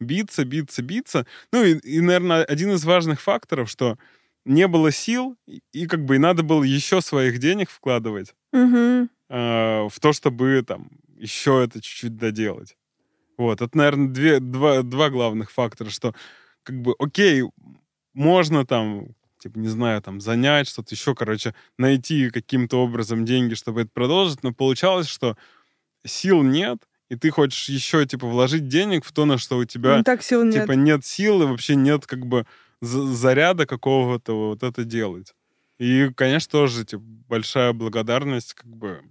биться, биться, биться. Ну и, и наверное, один из важных факторов, что не было сил, и, и как бы и надо было еще своих денег вкладывать Мгм. э, в то, чтобы там еще это чуть-чуть доделать. Вот, это, наверное, две, два, два главных фактора, что как бы, окей, можно там, типа, не знаю, там, занять что-то еще, короче, найти каким-то образом деньги, чтобы это продолжить, но получалось, что сил нет, и ты хочешь еще, типа, вложить денег в то, на что у тебя, Ну, так сил типа, нет сил, и вообще нет, как бы, за- заряда какого-то вот это делать. И, конечно, тоже, типа, большая благодарность, как бы,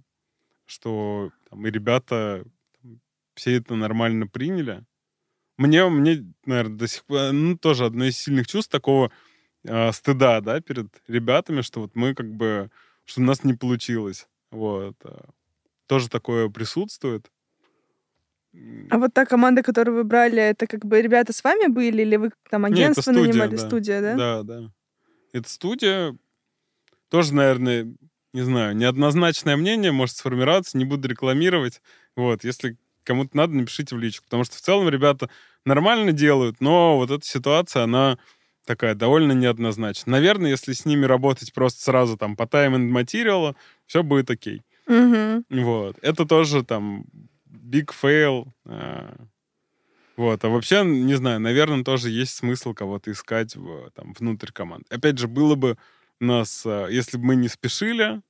что там, и ребята там, все это нормально приняли. Мне, мне, наверное, до сих пор, ну, тоже одно из сильных чувств такого а, стыда, да, перед ребятами, что вот мы как бы, что у нас не получилось. Вот. а. Тоже такое присутствует. А вот та команда, которую вы брали, это как бы ребята с вами были, или вы там агентство студия, нанимали? да. Студия, да? Да, да. Это студия. Тоже, наверное, не знаю, неоднозначное мнение может сформироваться, не буду рекламировать. Вот, если кому-то надо, напишите в личку. Потому что в целом ребята нормально делают, но вот эта ситуация, она такая довольно неоднозначная. Наверное, если с ними работать просто сразу там по time and material, все будет окей. Мгм. Вот. Это тоже там big fail. а, Вот. А вообще, не знаю, наверное, тоже есть смысл кого-то искать в, там, внутрь команд. Опять же, было бы у нас, а, если бы мы не спешили,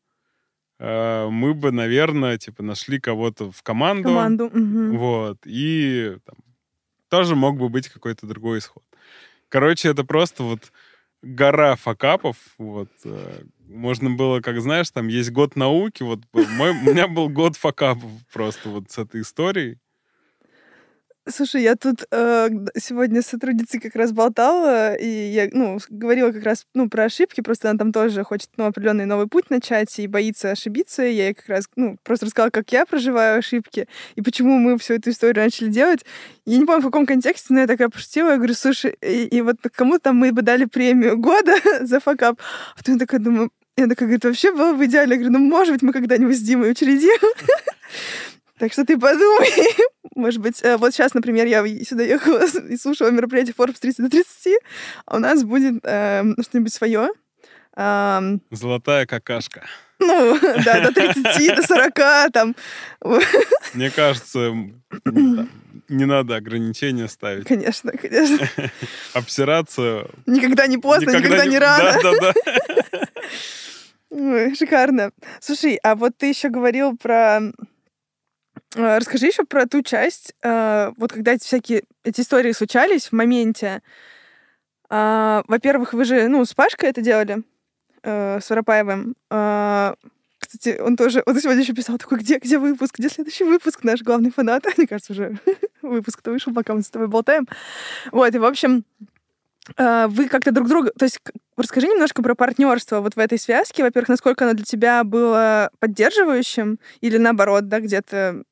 а, мы бы, наверное, типа нашли кого-то в команду. Команду. мгм. Вот. И там, тоже мог бы быть какой-то другой исход. Короче, это просто вот гора факапов. Вот. э, Можно было, как знаешь, там есть год науки. Вот (laughs) мой, у меня был год факапов просто вот с этой историей. Слушай, я тут э, сегодня с сотрудницей как раз болтала, и я, ну, говорила как раз, ну, про ошибки, просто она там тоже хочет, ну, определенный новый путь начать и боится ошибиться. И я ей как раз, ну, просто рассказала, как я проживаю ошибки и почему мы всю эту историю начали делать. Я не помню, в каком контексте, но я такая пошутила, я говорю, слушай, и, и вот кому там мы бы дали премию года (laughs) за факап. А потом я такая думаю, я такая, говорит, вообще было бы идеально. Я говорю, ну, может быть, мы когда-нибудь с Димой учредим. (laughs) Так что ты подумай. (laughs) Может быть, э, вот сейчас, например, я сюда ехала (laughs) и слушала мероприятие Forbes 30 до 30, а у нас будет эм, что-нибудь свое. Золотая какашка. ну, (laughs) да, до 30, до 40, там. Мне кажется, не надо ограничения ставить. Конечно, конечно. Обсираться... Никогда не поздно, никогда, не рано. Да-да-да. Ой, шикарно. Слушай, а вот ты еще говорил про... э, Расскажи еще про ту часть, э, вот когда эти всякие эти истории случались в моменте. А, Во-первых, вы же, ну, с Пашкой это делали, э, с Воропаевым. А, Кстати, он тоже, он сегодня еще писал такой, где, где выпуск, где следующий выпуск, наш главный фанат. (laughs) Мне кажется, уже (laughs) выпуск-то вышел, пока мы с тобой болтаем. Вот, и, в общем, вы как-то друг друга... То есть расскажи немножко про партнерство вот в этой связке. Во-первых, насколько оно для тебя было поддерживающим или наоборот, да, где-то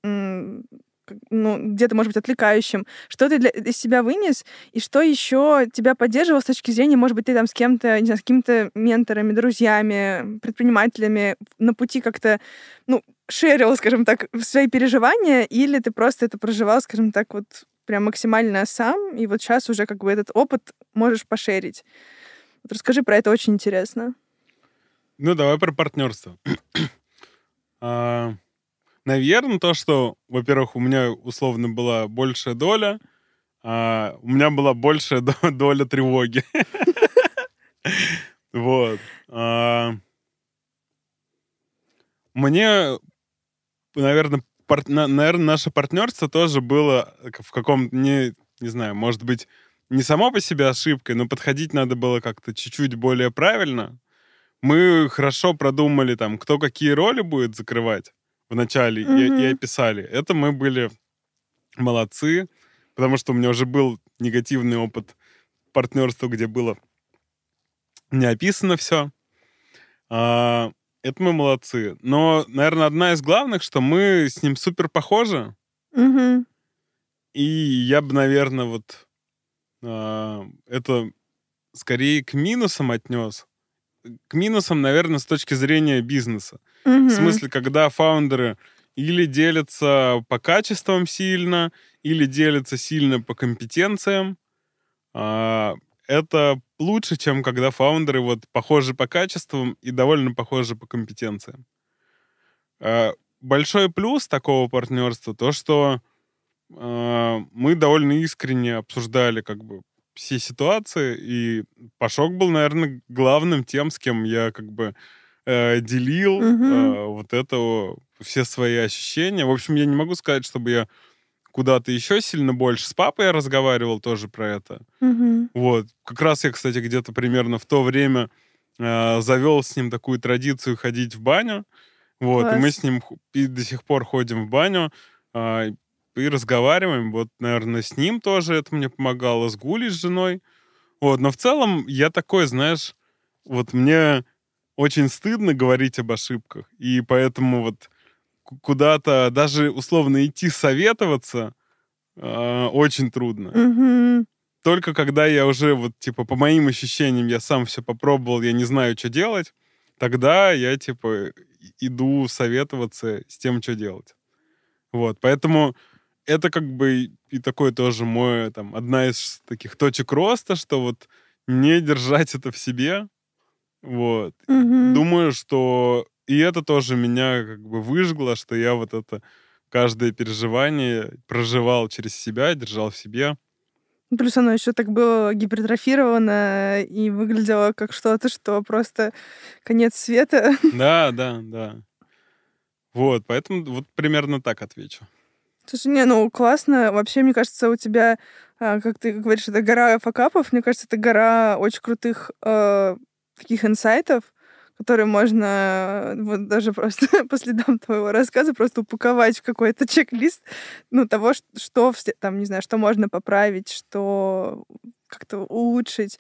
ну, где-то, может быть, отвлекающим. Что ты для, из себя вынес, и что еще тебя поддерживало с точки зрения, может быть, ты там с кем-то, не знаю, с какими-то менторами, друзьями, предпринимателями на пути как-то, ну, шерил, скажем так, свои переживания, или ты просто это проживал, скажем так, вот прям максимально сам, и вот сейчас уже как бы этот опыт можешь пошерить. Вот расскажи про это, очень интересно. Ну, давай про партнерство. (clears throat) Наверное, то, что, во-первых, у меня условно была большая доля, а у меня была большая до- (laughs) доля тревоги. (laughs) Вот. А, Мне, наверное, наверное, наше партнерство тоже было в каком-то, не, не знаю, может быть, не само по себе ошибкой, но подходить надо было как-то чуть-чуть более правильно. Мы хорошо продумали там, кто какие роли будет закрывать в начале и, и Мгм. описали. Это мы были молодцы, потому что у меня уже был негативный опыт партнерства, где было не описано все. Это мы молодцы. Но, наверное, одна из главных, что мы с ним супер похожи. Мгм. И я бы, наверное, вот а, это скорее к минусам отнес. К минусам, наверное, с точки зрения бизнеса. В Мгм. смысле, когда фаундеры или делятся по качествам сильно, или делятся сильно по компетенциям, а, это лучше, чем когда фаундеры вот похожи по качествам и довольно похожи по компетенциям. А, Большой плюс такого партнерства то, что а, мы довольно искренне обсуждали как бы все ситуации, и Пашок был, наверное, главным тем, с кем я как бы э, делил э, вот это все свои ощущения. В общем, я не могу сказать, чтобы я куда-то еще сильно больше. С папой я разговаривал тоже про это. Мгм. Вот. Как раз я, кстати, где-то примерно в то время э, завел с ним такую традицию ходить в баню. Вот. И мы Класс. с ним и до сих пор ходим в баню а, и разговариваем. Вот, наверное, с ним тоже это мне помогало, с Гулей, с женой. Вот. Но в целом я такой, знаешь, вот мне очень стыдно говорить об ошибках. И поэтому вот куда-то даже условно идти советоваться а, очень трудно Мгм. только когда я уже, вот, типа, по моим ощущениям, я сам все попробовал, я не знаю, что делать, тогда я, типа, иду советоваться с тем, что делать. Вот, поэтому это как бы и- такой тоже мой, там, одна из таких точек роста, что вот не держать это в себе, вот. Мгм. Думаю, что и это тоже меня как бы выжгло, что я вот это каждое переживание проживал через себя, держал в себе. Ну, Плюс оно еще так было гипертрофировано и выглядело как что-то, что просто конец света. (laughs) Да, да, да. Вот, поэтому вот примерно так отвечу. Слушай, не, ну классно. Вообще, мне кажется, у тебя, а, как ты говоришь, это гора факапов. Мне кажется, это гора очень крутых э, таких инсайтов, который можно э, вот даже просто (laughs) по следам твоего рассказа просто упаковать в какой-то чек-лист, ну, того, что, там, не знаю, что можно поправить, что как-то улучшить.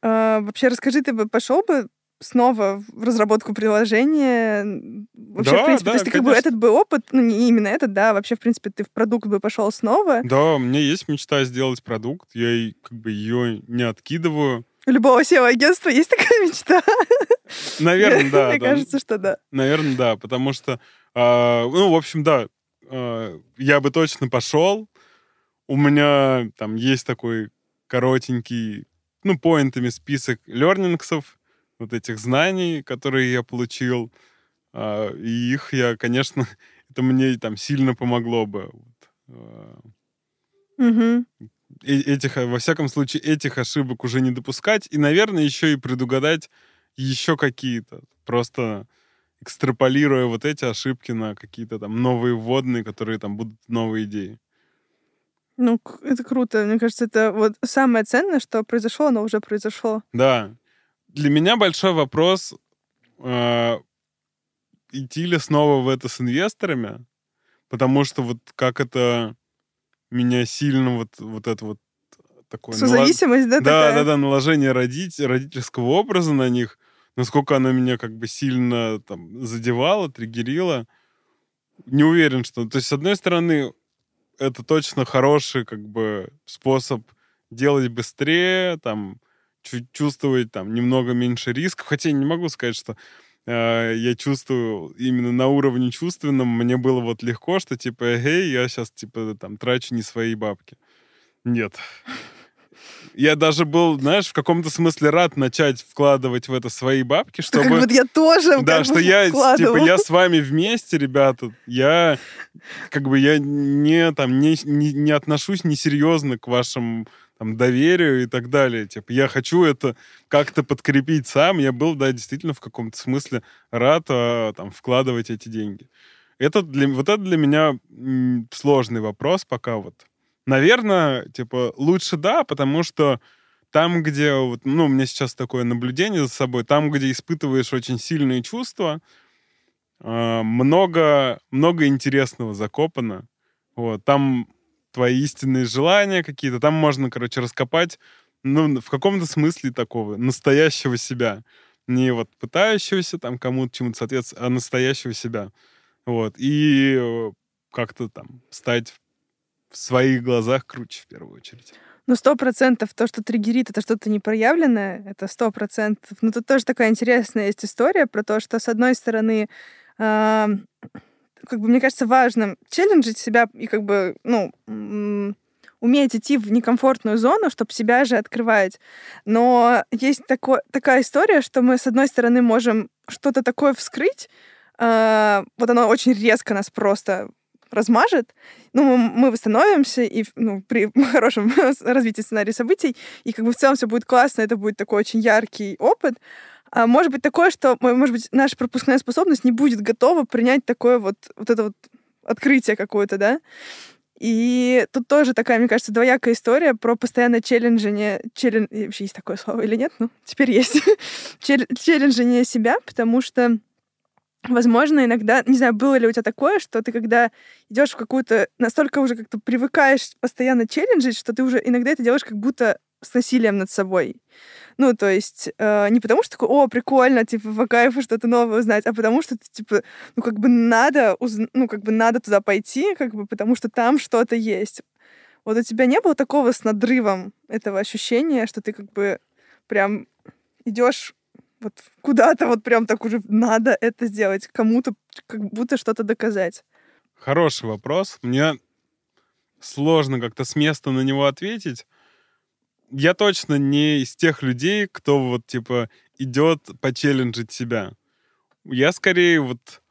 А, вообще, расскажи, ты бы пошел бы снова в разработку приложения? Вообще, Да, в принципе, да, то есть ты как бы этот бы опыт, ну, не именно этот, да, вообще, в принципе, ты в продукт бы пошел снова. Да, у меня есть мечта сделать продукт, я как бы ее не откидываю. У любого SEO-агентства есть такая мечта. Наверное, да. Мне кажется, что да. Наверное, да, потому что, а, ну, в общем, да, а, я бы точно пошел. У меня там есть такой коротенький, ну, поинтами список лернингсов, вот этих знаний, которые я получил. А, и их я, конечно, (laughs) это мне там сильно помогло бы. Вот. А, этих, во всяком случае, этих ошибок уже не допускать. И, наверное, еще и предугадать еще какие-то. Просто экстраполируя вот эти ошибки на какие-то там новые вводные, которые там будут новые идеи. Ну, это круто. Мне кажется, это вот самое ценное, что произошло, оно уже произошло. Да. Для меня большой вопрос, э, идти ли снова в это с инвесторами, потому что вот как это меня сильно вот, вот это вот такое... Созависимость, да, Да, такая? да, да, наложение родить, родительского образа на них, насколько оно меня как бы сильно там задевало, триггерило. Не уверен, что... То есть, с одной стороны, это точно хороший как бы способ делать быстрее, там, чувствовать там немного меньше рисков. Хотя я не могу сказать, что я чувствую именно на уровне чувственном, мне было вот легко, что типа, эй, я сейчас типа там трачу не свои бабки. Нет. Я даже был, знаешь, в каком-то смысле рад начать вкладывать в это свои бабки, Что чтобы... как бы я тоже Да, что я, типа, вкладывала. я с вами вместе, ребята. Я, как бы, я не, там, не, не, не отношусь несерьезно к вашему там, доверию и так далее. Типа, я хочу это как-то подкрепить сам. Я был, да, действительно, в каком-то смысле рад а, там, вкладывать эти деньги. Это для, вот это для меня сложный вопрос пока вот. Наверное, типа, лучше да, потому что там, где, вот, ну, у меня сейчас такое наблюдение за собой, там, где испытываешь очень сильные чувства, а, много, много интересного закопано. Вот, там твои истинные желания какие-то, там можно, короче, раскопать, ну, в каком-то смысле такого настоящего себя. Не вот пытающегося там кому-то чему-то соответствовать, а настоящего себя. Вот, и э, как-то там стать в своих глазах круче в первую очередь. Ну, сто процентов то, что триггерит, это что-то непроявленное, это сто процентов. Но тут тоже такая интересная есть история про то, что, с одной стороны, а, как бы, мне кажется, важным челленджить себя и как бы, ну, уметь идти в некомфортную зону, чтобы себя же открывать. Но есть тако- такая история, что мы, с одной стороны, можем что-то такое вскрыть, а, вот оно очень резко нас просто размажет, ну, мы, мы восстановимся и ну, при (laughs) хорошем (laughs) развитии сценария событий, и как бы в целом все будет классно, это будет такой очень яркий опыт. А может быть такое, что, мо- может быть, наша пропускная способность не будет готова принять такое вот, вот это вот открытие какое-то, да? И тут тоже такая, мне кажется, двоякая история про постоянное челленджение. Челлен... Вообще есть такое слово или нет? Ну, теперь есть. (laughs) Чел- Челленджение себя, потому что Возможно, иногда, не знаю, было ли у тебя такое, что ты когда идешь в какую-то, настолько уже как-то привыкаешь постоянно челленджить, что ты уже иногда это делаешь как будто с насилием над собой. Ну, то есть э, не потому, что такой, о, прикольно, типа, по кайфу что-то новое узнать, а потому что, типа, ну, как бы надо, узн- ну, как бы надо туда пойти, как бы, потому что там что-то есть. Вот у тебя не было такого с надрывом этого ощущения, что ты как бы прям идешь вот куда-то вот прям так уже надо это сделать, кому-то как будто что-то доказать. Хороший вопрос. Мне сложно как-то с места на него ответить. Я точно не из тех людей, кто вот типа идет почелленджить себя. Я скорее вот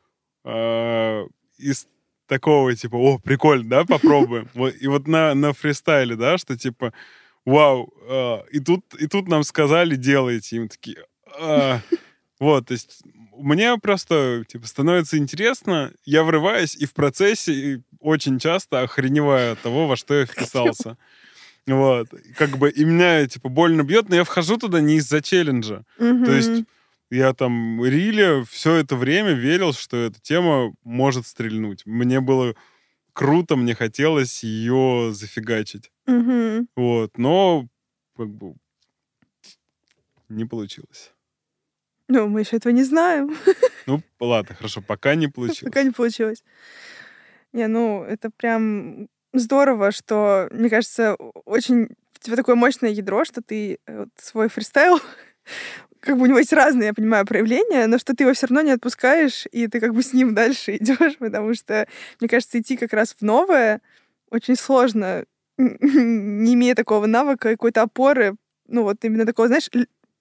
э, из такого типа, о, прикольно, да, попробуем. (laughs) И вот на, на фристайле, да, что типа, вау, э, и, тут, и тут нам сказали, делайте. И мы такие, «А». вот, то есть мне просто типа становится интересно, я врываюсь и в процессе очень часто охреневаю от того, во что я вписался. Вот. Как бы и меня, типа, больно бьет, но я вхожу туда не из-за челленджа. То есть я там Риле все это время верил, что эта тема может стрельнуть. Мне было круто, мне хотелось ее зафигачить. Вот, но как бы не получилось. Ну, мы еще этого не знаем. Ну, ладно, хорошо, пока не (laughs) получилось. Пока не получилось. Не, ну, это прям здорово, что, мне кажется, очень у тебя такое мощное ядро, что ты э, вот свой фристайл, (laughs) как бы у него есть разные, я понимаю, проявления, но что ты его все равно не отпускаешь, и ты как бы с ним (laughs) дальше идешь, потому что, мне кажется, идти как раз в новое очень сложно, (laughs) не имея такого навыка, какой-то опоры, ну вот именно такого, знаешь,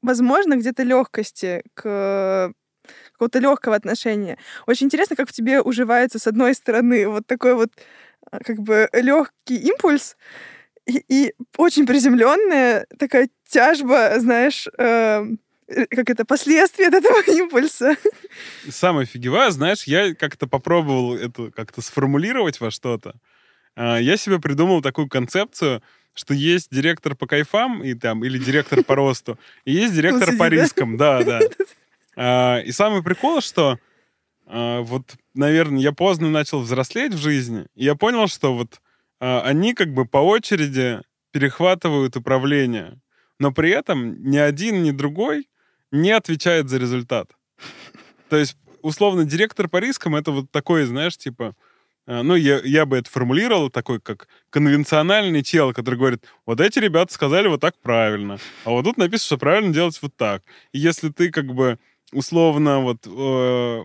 возможно, где-то легкости к какого-то легкого отношения. Очень интересно, как в тебе уживается с одной стороны вот такой вот как бы легкий импульс и, и очень приземленная такая тяжба, знаешь, эм, э, как это последствия от этого (laughs) импульса. Самое фигевое, знаешь, я как-то попробовал это как-то сформулировать во что-то. А, Я себе придумал такую концепцию, что есть директор по кайфам и там, или директор по росту, и есть директор по рискам, да, да. (laughs) А, И самый прикол, что а, вот, наверное, я поздно начал взрослеть в жизни, и я понял, что вот а, они как бы по очереди перехватывают управление, но при этом ни один, ни другой не отвечает за результат. (laughs) То есть, условно, директор по рискам это вот такой, знаешь, типа, э, ну, я, я бы это формулировал, такой, как конвенциональный чел, который говорит, вот эти ребята сказали вот так правильно, а вот тут написано, что правильно делать вот так. И если ты, как бы, условно, вот, э,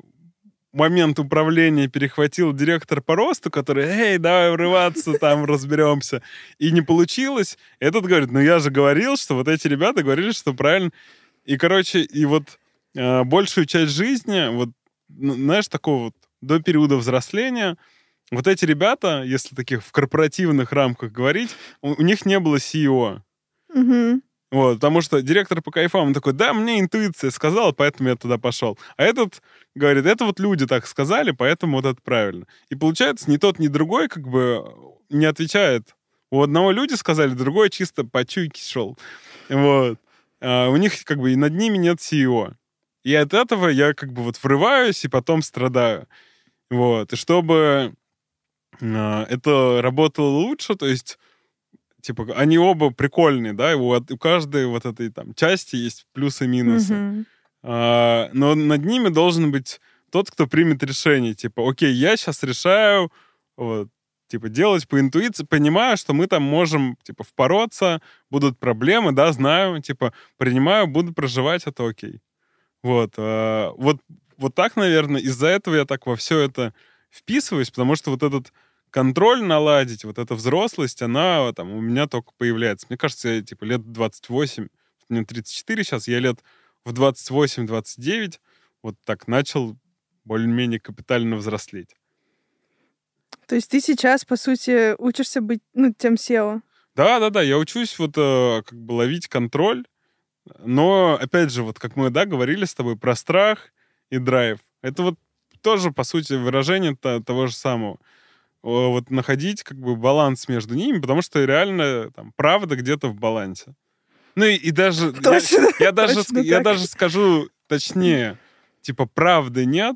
момент управления перехватил директор по росту, который, эй, давай врываться, там разберемся, и не получилось, этот говорит, ну, я же говорил, что вот эти ребята говорили, что правильно. И, короче, и вот э, большую часть жизни, вот, знаешь, такого вот до периода взросления, вот эти ребята, если таких в корпоративных рамках говорить, у, у них не было CEO. Мгм. Вот, потому что директор по кайфам, он такой, да, мне интуиция сказала, поэтому я туда пошел. А этот говорит, это вот люди так сказали, поэтому вот это правильно. И получается, ни тот, ни другой как бы не отвечает. У одного люди сказали, другой чисто по чуйке шел. Вот. А у них как бы и над ними нет CEO. И от этого я как бы вот врываюсь и потом страдаю. Вот. И чтобы а, это работало лучше, то есть типа, они оба прикольные, да, у, у каждой вот этой там части есть плюсы и минусы. Мгм. А, но над ними должен быть тот, кто примет решение, типа, окей, я сейчас решаю, вот, типа, делать по интуиции, понимаю, что мы там можем, типа, впороться, будут проблемы, да, знаю, типа, принимаю, буду проживать, это окей. Вот, а, вот, вот так, наверное, из-за этого я так во все это вписываюсь, потому что вот этот контроль наладить, вот эта взрослость, она там у меня только появляется. Мне кажется, я типа лет 28, мне 34 сейчас, я лет в 28-29 вот так начал более-менее капитально взрослеть. То есть ты сейчас, по сути, учишься быть, ну, тем SEO. Да-да-да, я учусь вот э, как бы ловить контроль, но, опять же, вот как мы, да, говорили с тобой про страх и драйв. Это вот тоже, по сути, выражение то- того же самого. Вот находить как бы баланс между ними, потому что реально там правда где-то в балансе. Ну и, и даже... (laughs) я- Точно, Я, даже, точно я так. даже скажу точнее, типа правды нет,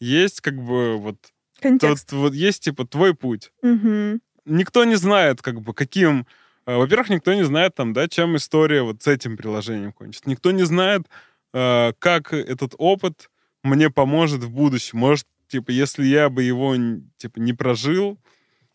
есть как бы вот... Контекст. Тот, вот есть типа твой путь Мгм. никто не знает, как бы, каким... э, Во-первых, никто не знает, там, да, чем история вот с этим приложением кончится. Никто не знает, э, как этот опыт мне поможет в будущем. Может, типа, если я бы его, типа, не прожил,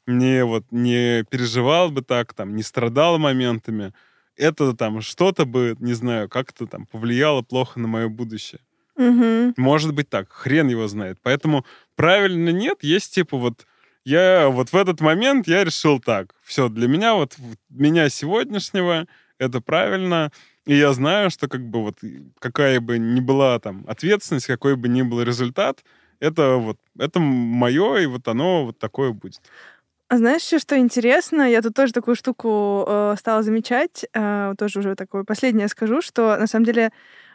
не вот не переживал бы так, там, не страдал моментами, это там что-то бы, не знаю, как-то там повлияло плохо на мое будущее. Мгм. Может быть так, хрен его знает. Поэтому правильно нет, есть типа вот я вот в этот момент я решил так. Все, для меня вот меня сегодняшнего это правильно. И я знаю, что как бы вот какая бы ни была там ответственность, какой бы ни был результат, это вот это мое, и вот оно вот такое будет. А знаешь еще, что интересно? Я тут тоже такую штуку э, стала замечать. э, тоже уже такое последнее скажу, что на самом деле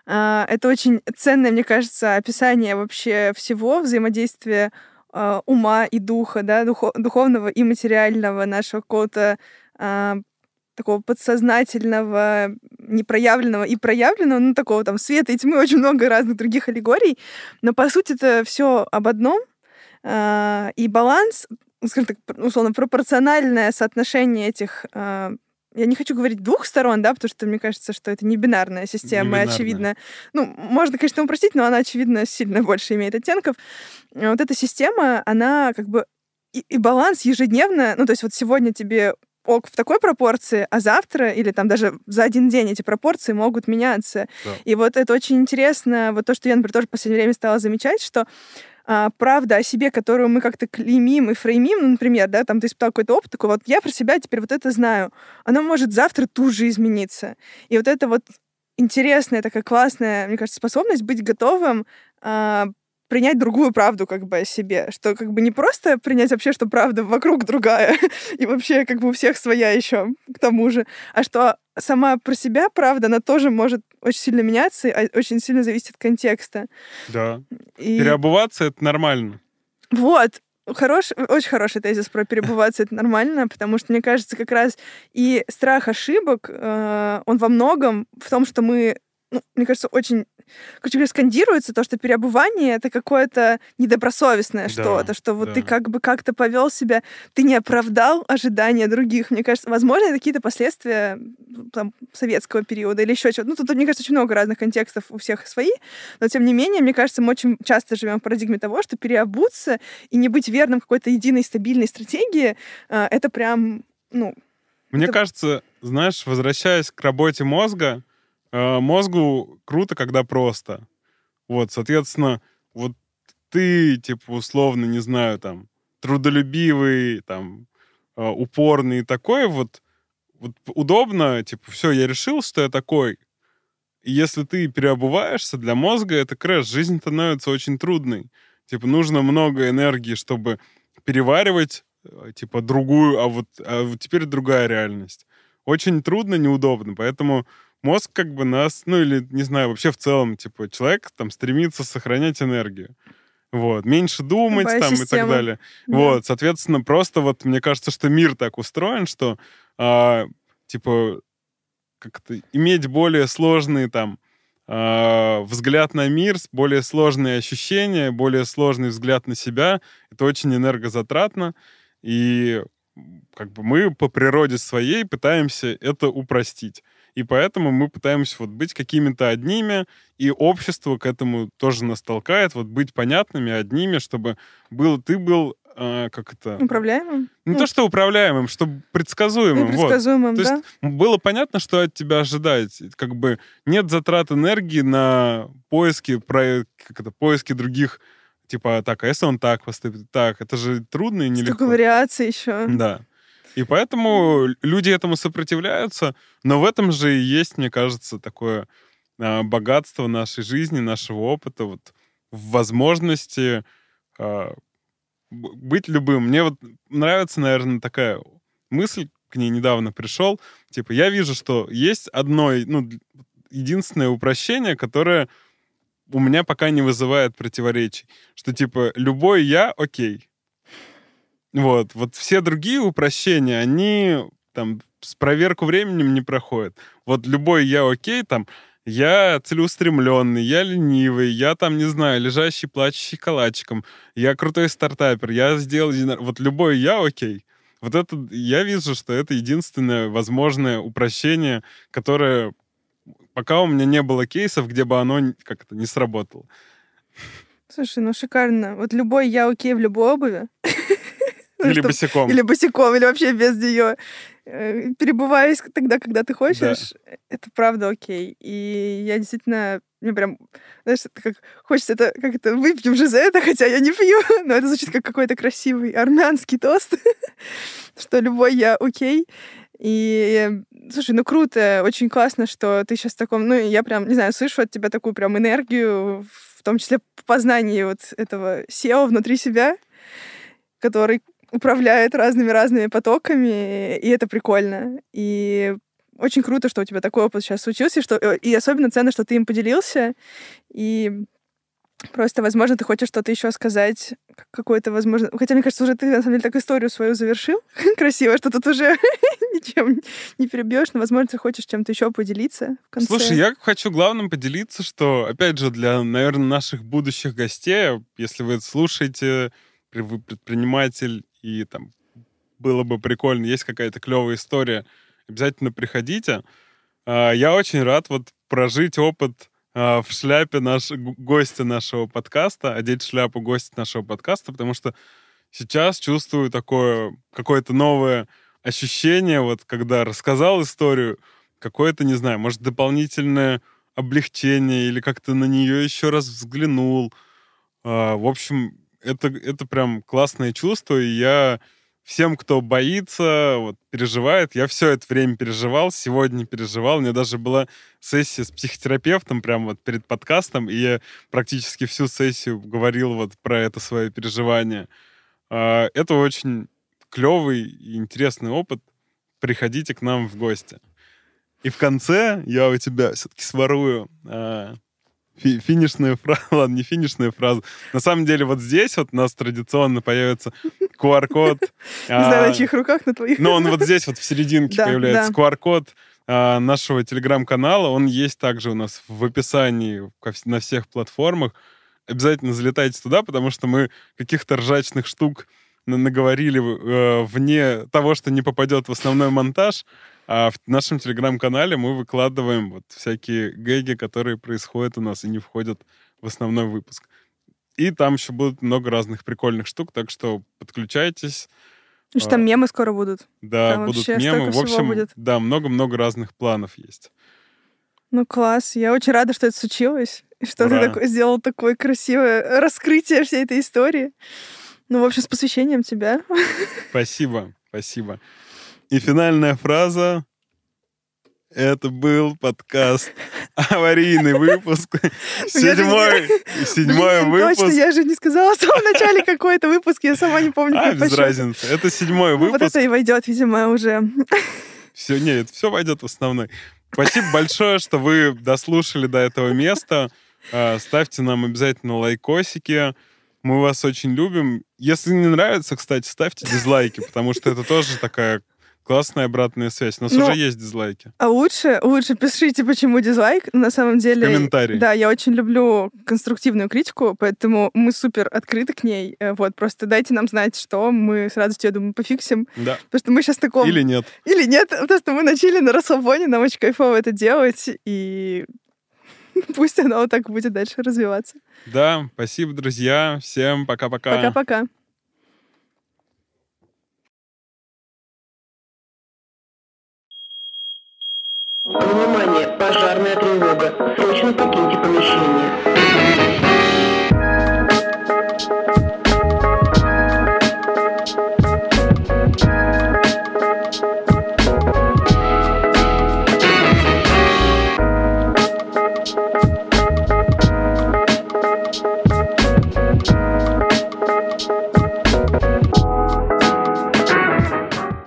э, это очень ценное, мне кажется, описание вообще всего взаимодействия э, ума и духа, да, духо- духовного и материального нашего какого-то э, такого подсознательного, непроявленного и проявленного, ну, такого там света и тьмы, (laughs) очень много разных других аллегорий. Но, по сути, это все об одном. А, и баланс, скажем так, условно, пропорциональное соотношение этих а, я не хочу говорить двух сторон, да, потому что мне кажется, что это не бинарная система, Не бинарная. очевидно. Ну, можно, конечно, упростить, но она, очевидно, сильно больше имеет оттенков. Вот эта система, она как бы и, и баланс ежедневно, ну, то есть вот сегодня тебе ок в такой пропорции, а завтра или там даже за один день эти пропорции могут меняться. Да. И вот это очень интересно, вот то, что я, например, тоже в последнее время стала замечать, что а, правда о себе, которую мы как-то клеймим и фреймим, ну, например, да, там ты испытал какой-то опыт, такой, вот я про себя теперь вот это знаю, оно может завтра тут же измениться. И вот это вот интересная такая классная, мне кажется, способность быть готовым а, принять другую правду как бы о себе, что как бы не просто принять вообще, что правда вокруг другая, (laughs) и вообще как бы у всех своя еще к тому же, а что сама про себя правда, она тоже может очень сильно меняться, и очень сильно зависит от контекста. Да. И... Переобуваться — это нормально. Вот. Хорош, очень хороший тезис про перебываться, это нормально, потому что, мне кажется, как раз и страх ошибок, э, он во многом в том, что мы, ну, мне кажется, очень короче говоря, скандируется то, что переобувание — это какое-то недобросовестное Да, что-то, что вот да. ты как бы как-то повел себя, ты не оправдал ожидания других. Мне кажется, возможно, это какие-то последствия там, советского периода или еще чего-то. Ну, тут, мне кажется, очень много разных контекстов у всех свои, но, тем не менее, мне кажется, мы очень часто живем в парадигме того, что переобуться и не быть верным какой-то единой стабильной стратегии э, — это прям, ну, Мне Это- кажется, знаешь, возвращаясь к работе мозга, мозгу круто, когда просто. Вот, соответственно, вот ты, типа, условно, не знаю, там, трудолюбивый, там, э, упорный и такой, вот, вот удобно, типа, все, я решил, что я такой. И если ты переобуваешься, для мозга это крэш. Жизнь становится очень трудной. Типа, нужно много энергии, чтобы переваривать, э, типа, другую, а вот, а вот теперь другая реальность. Очень трудно, неудобно, поэтому мозг как бы нас, ну или, не знаю, вообще в целом, типа, человек там стремится сохранять энергию. Вот, меньше думать Любая там и так система. далее. да. Вот, соответственно, просто вот мне кажется, что мир так устроен, что а, типа как-то иметь более сложный там а, взгляд на мир, более сложные ощущения, более сложный взгляд на себя, это очень энергозатратно, и как бы мы по природе своей пытаемся это упростить. И поэтому мы пытаемся вот быть какими-то одними, и общество к этому тоже нас толкает, вот быть понятными, одними, чтобы был, ты был, а, как это... Управляемым? Не ну, то, что управляемым, чтобы предсказуемым. И вот. предсказуемым, То да? есть было понятно, что от тебя ожидать. Как бы нет затрат энергии на поиски, про, как это, поиски других, типа, так, а если он так поступит? Так, это же трудно и нелегко. Столько вариаций еще. Да. И поэтому люди этому сопротивляются, но в этом же и есть, мне кажется, такое а, богатство нашей жизни, нашего опыта, вот в возможности а, быть любым. Мне вот нравится, наверное, такая мысль, к ней недавно пришел. Типа, я вижу, что есть одно, ну, единственное упрощение, которое у меня пока не вызывает противоречий. Что, типа, любой я — окей. Вот, вот все другие упрощения, они там с проверку временем не проходят. Вот любой я окей, там, я целеустремленный, я ленивый, я там, не знаю, лежащий, плачущий калачиком, я крутой стартапер, я сделал... Вот любой я окей. Вот это, я вижу, что это единственное возможное упрощение, которое пока у меня не было кейсов, где бы оно как-то не сработало. Слушай, ну шикарно. Вот любой я окей в любой обуви. (laughs) Или чтоб- босиком. Или босиком, или вообще без нее. Перебываясь тогда, когда ты хочешь, это правда окей. И я действительно, мне прям, знаешь, это как хочется это, как это, выпьем же за это, хотя я не пью, (laughs) но это звучит как какой-то красивый армянский тост, (laughs) что любой я окей. И, слушай, ну круто, очень классно, что ты сейчас в таком, ну, я прям, не знаю, слышу от тебя такую прям энергию, в том числе в познании вот этого SEO внутри себя, который управляет разными-разными потоками, и это прикольно. И очень круто, что у тебя такой опыт сейчас случился, и, что, э, и особенно ценно, что ты им поделился, и просто, возможно, ты хочешь что-то еще сказать, какое-то, возможно... Хотя, мне кажется, уже ты, на самом деле, так историю свою завершил (laughs) красиво, что тут уже (laughs) ничем не перебьешь, но, возможно, ты хочешь чем-то еще поделиться в конце. Слушай, я хочу главным поделиться, что, опять же, для, наверное, наших будущих гостей, если вы это слушаете, вы предприниматель, и там было бы прикольно, есть какая-то клевая история, обязательно приходите. А, я очень рад вот прожить опыт а, в шляпе наш, гостя нашего подкаста, одеть шляпу гостя нашего подкаста, потому что сейчас чувствую такое какое-то новое ощущение, вот когда рассказал историю, какое-то, не знаю, может, дополнительное облегчение или как-то на нее еще раз взглянул. А, в общем, это, это прям классное чувство, и я всем, кто боится, вот, переживает. Я все это время переживал, сегодня переживал. У меня даже была сессия с психотерапевтом прямо вот перед подкастом, и я практически всю сессию говорил вот про это свое переживание. А, это очень клевый и интересный опыт. Приходите к нам в гости. И в конце я у тебя все-таки сворую а, фи финишная фраза, (laughs) ладно, не финишная фраза. На самом деле вот здесь вот у нас традиционно появится QR-код. (laughs) Не знаю, на чьих руках, на твоих. Но он (laughs) вот здесь вот в серединке появляется. QR-код а, нашего телеграм-канала. Он есть также у нас в описании на всех платформах. Обязательно залетайте туда, потому что мы каких-то ржачных штук наговорили э, вне того, что не попадет в основной монтаж. А в нашем телеграм-канале мы выкладываем вот всякие гэги, которые происходят у нас и не входят в основной выпуск. И там еще будут много разных прикольных штук, так что подключайтесь. И что там мемы скоро будут. Да, там будут мемы. В общем, будет. да, много-много разных планов есть. Ну, класс. Я очень рада, что это случилось. И что Ура. ты такой, сделал такое красивое раскрытие всей этой истории. Ну, в общем, с посвящением тебя. Спасибо, спасибо. И финальная фраза. Это был подкаст аварийный выпуск. Седьмой, седьмой выпуск. Точно, я же не сказала в самом начале какой-то выпуск, я сама не помню. А, без разницы. Это седьмой выпуск. Вот это и войдет, видимо, уже. Все, нет, все войдет в основной. Спасибо большое, что вы дослушали до этого места. А, ставьте нам обязательно лайкосики. Мы вас очень любим. Если не нравится, кстати, ставьте дизлайки, потому что это тоже такая Классная обратная связь. У нас ну, уже есть дизлайки. А лучше, лучше пишите, почему дизлайк. На самом деле... Комментарий. Да, я очень люблю конструктивную критику, поэтому мы супер открыты к ней. Э, вот, просто дайте нам знать, что мы с радостью, я думаю, пофиксим. Да. Потому что мы сейчас таком... Или нет. Или нет, потому что мы начали на расслабоне, нам очень кайфово это делать, и (laughs) пусть оно вот так будет дальше развиваться. Да, спасибо, друзья. Всем пока-пока. Пока-пока. Внимание, пожарная тревога. Срочно покиньте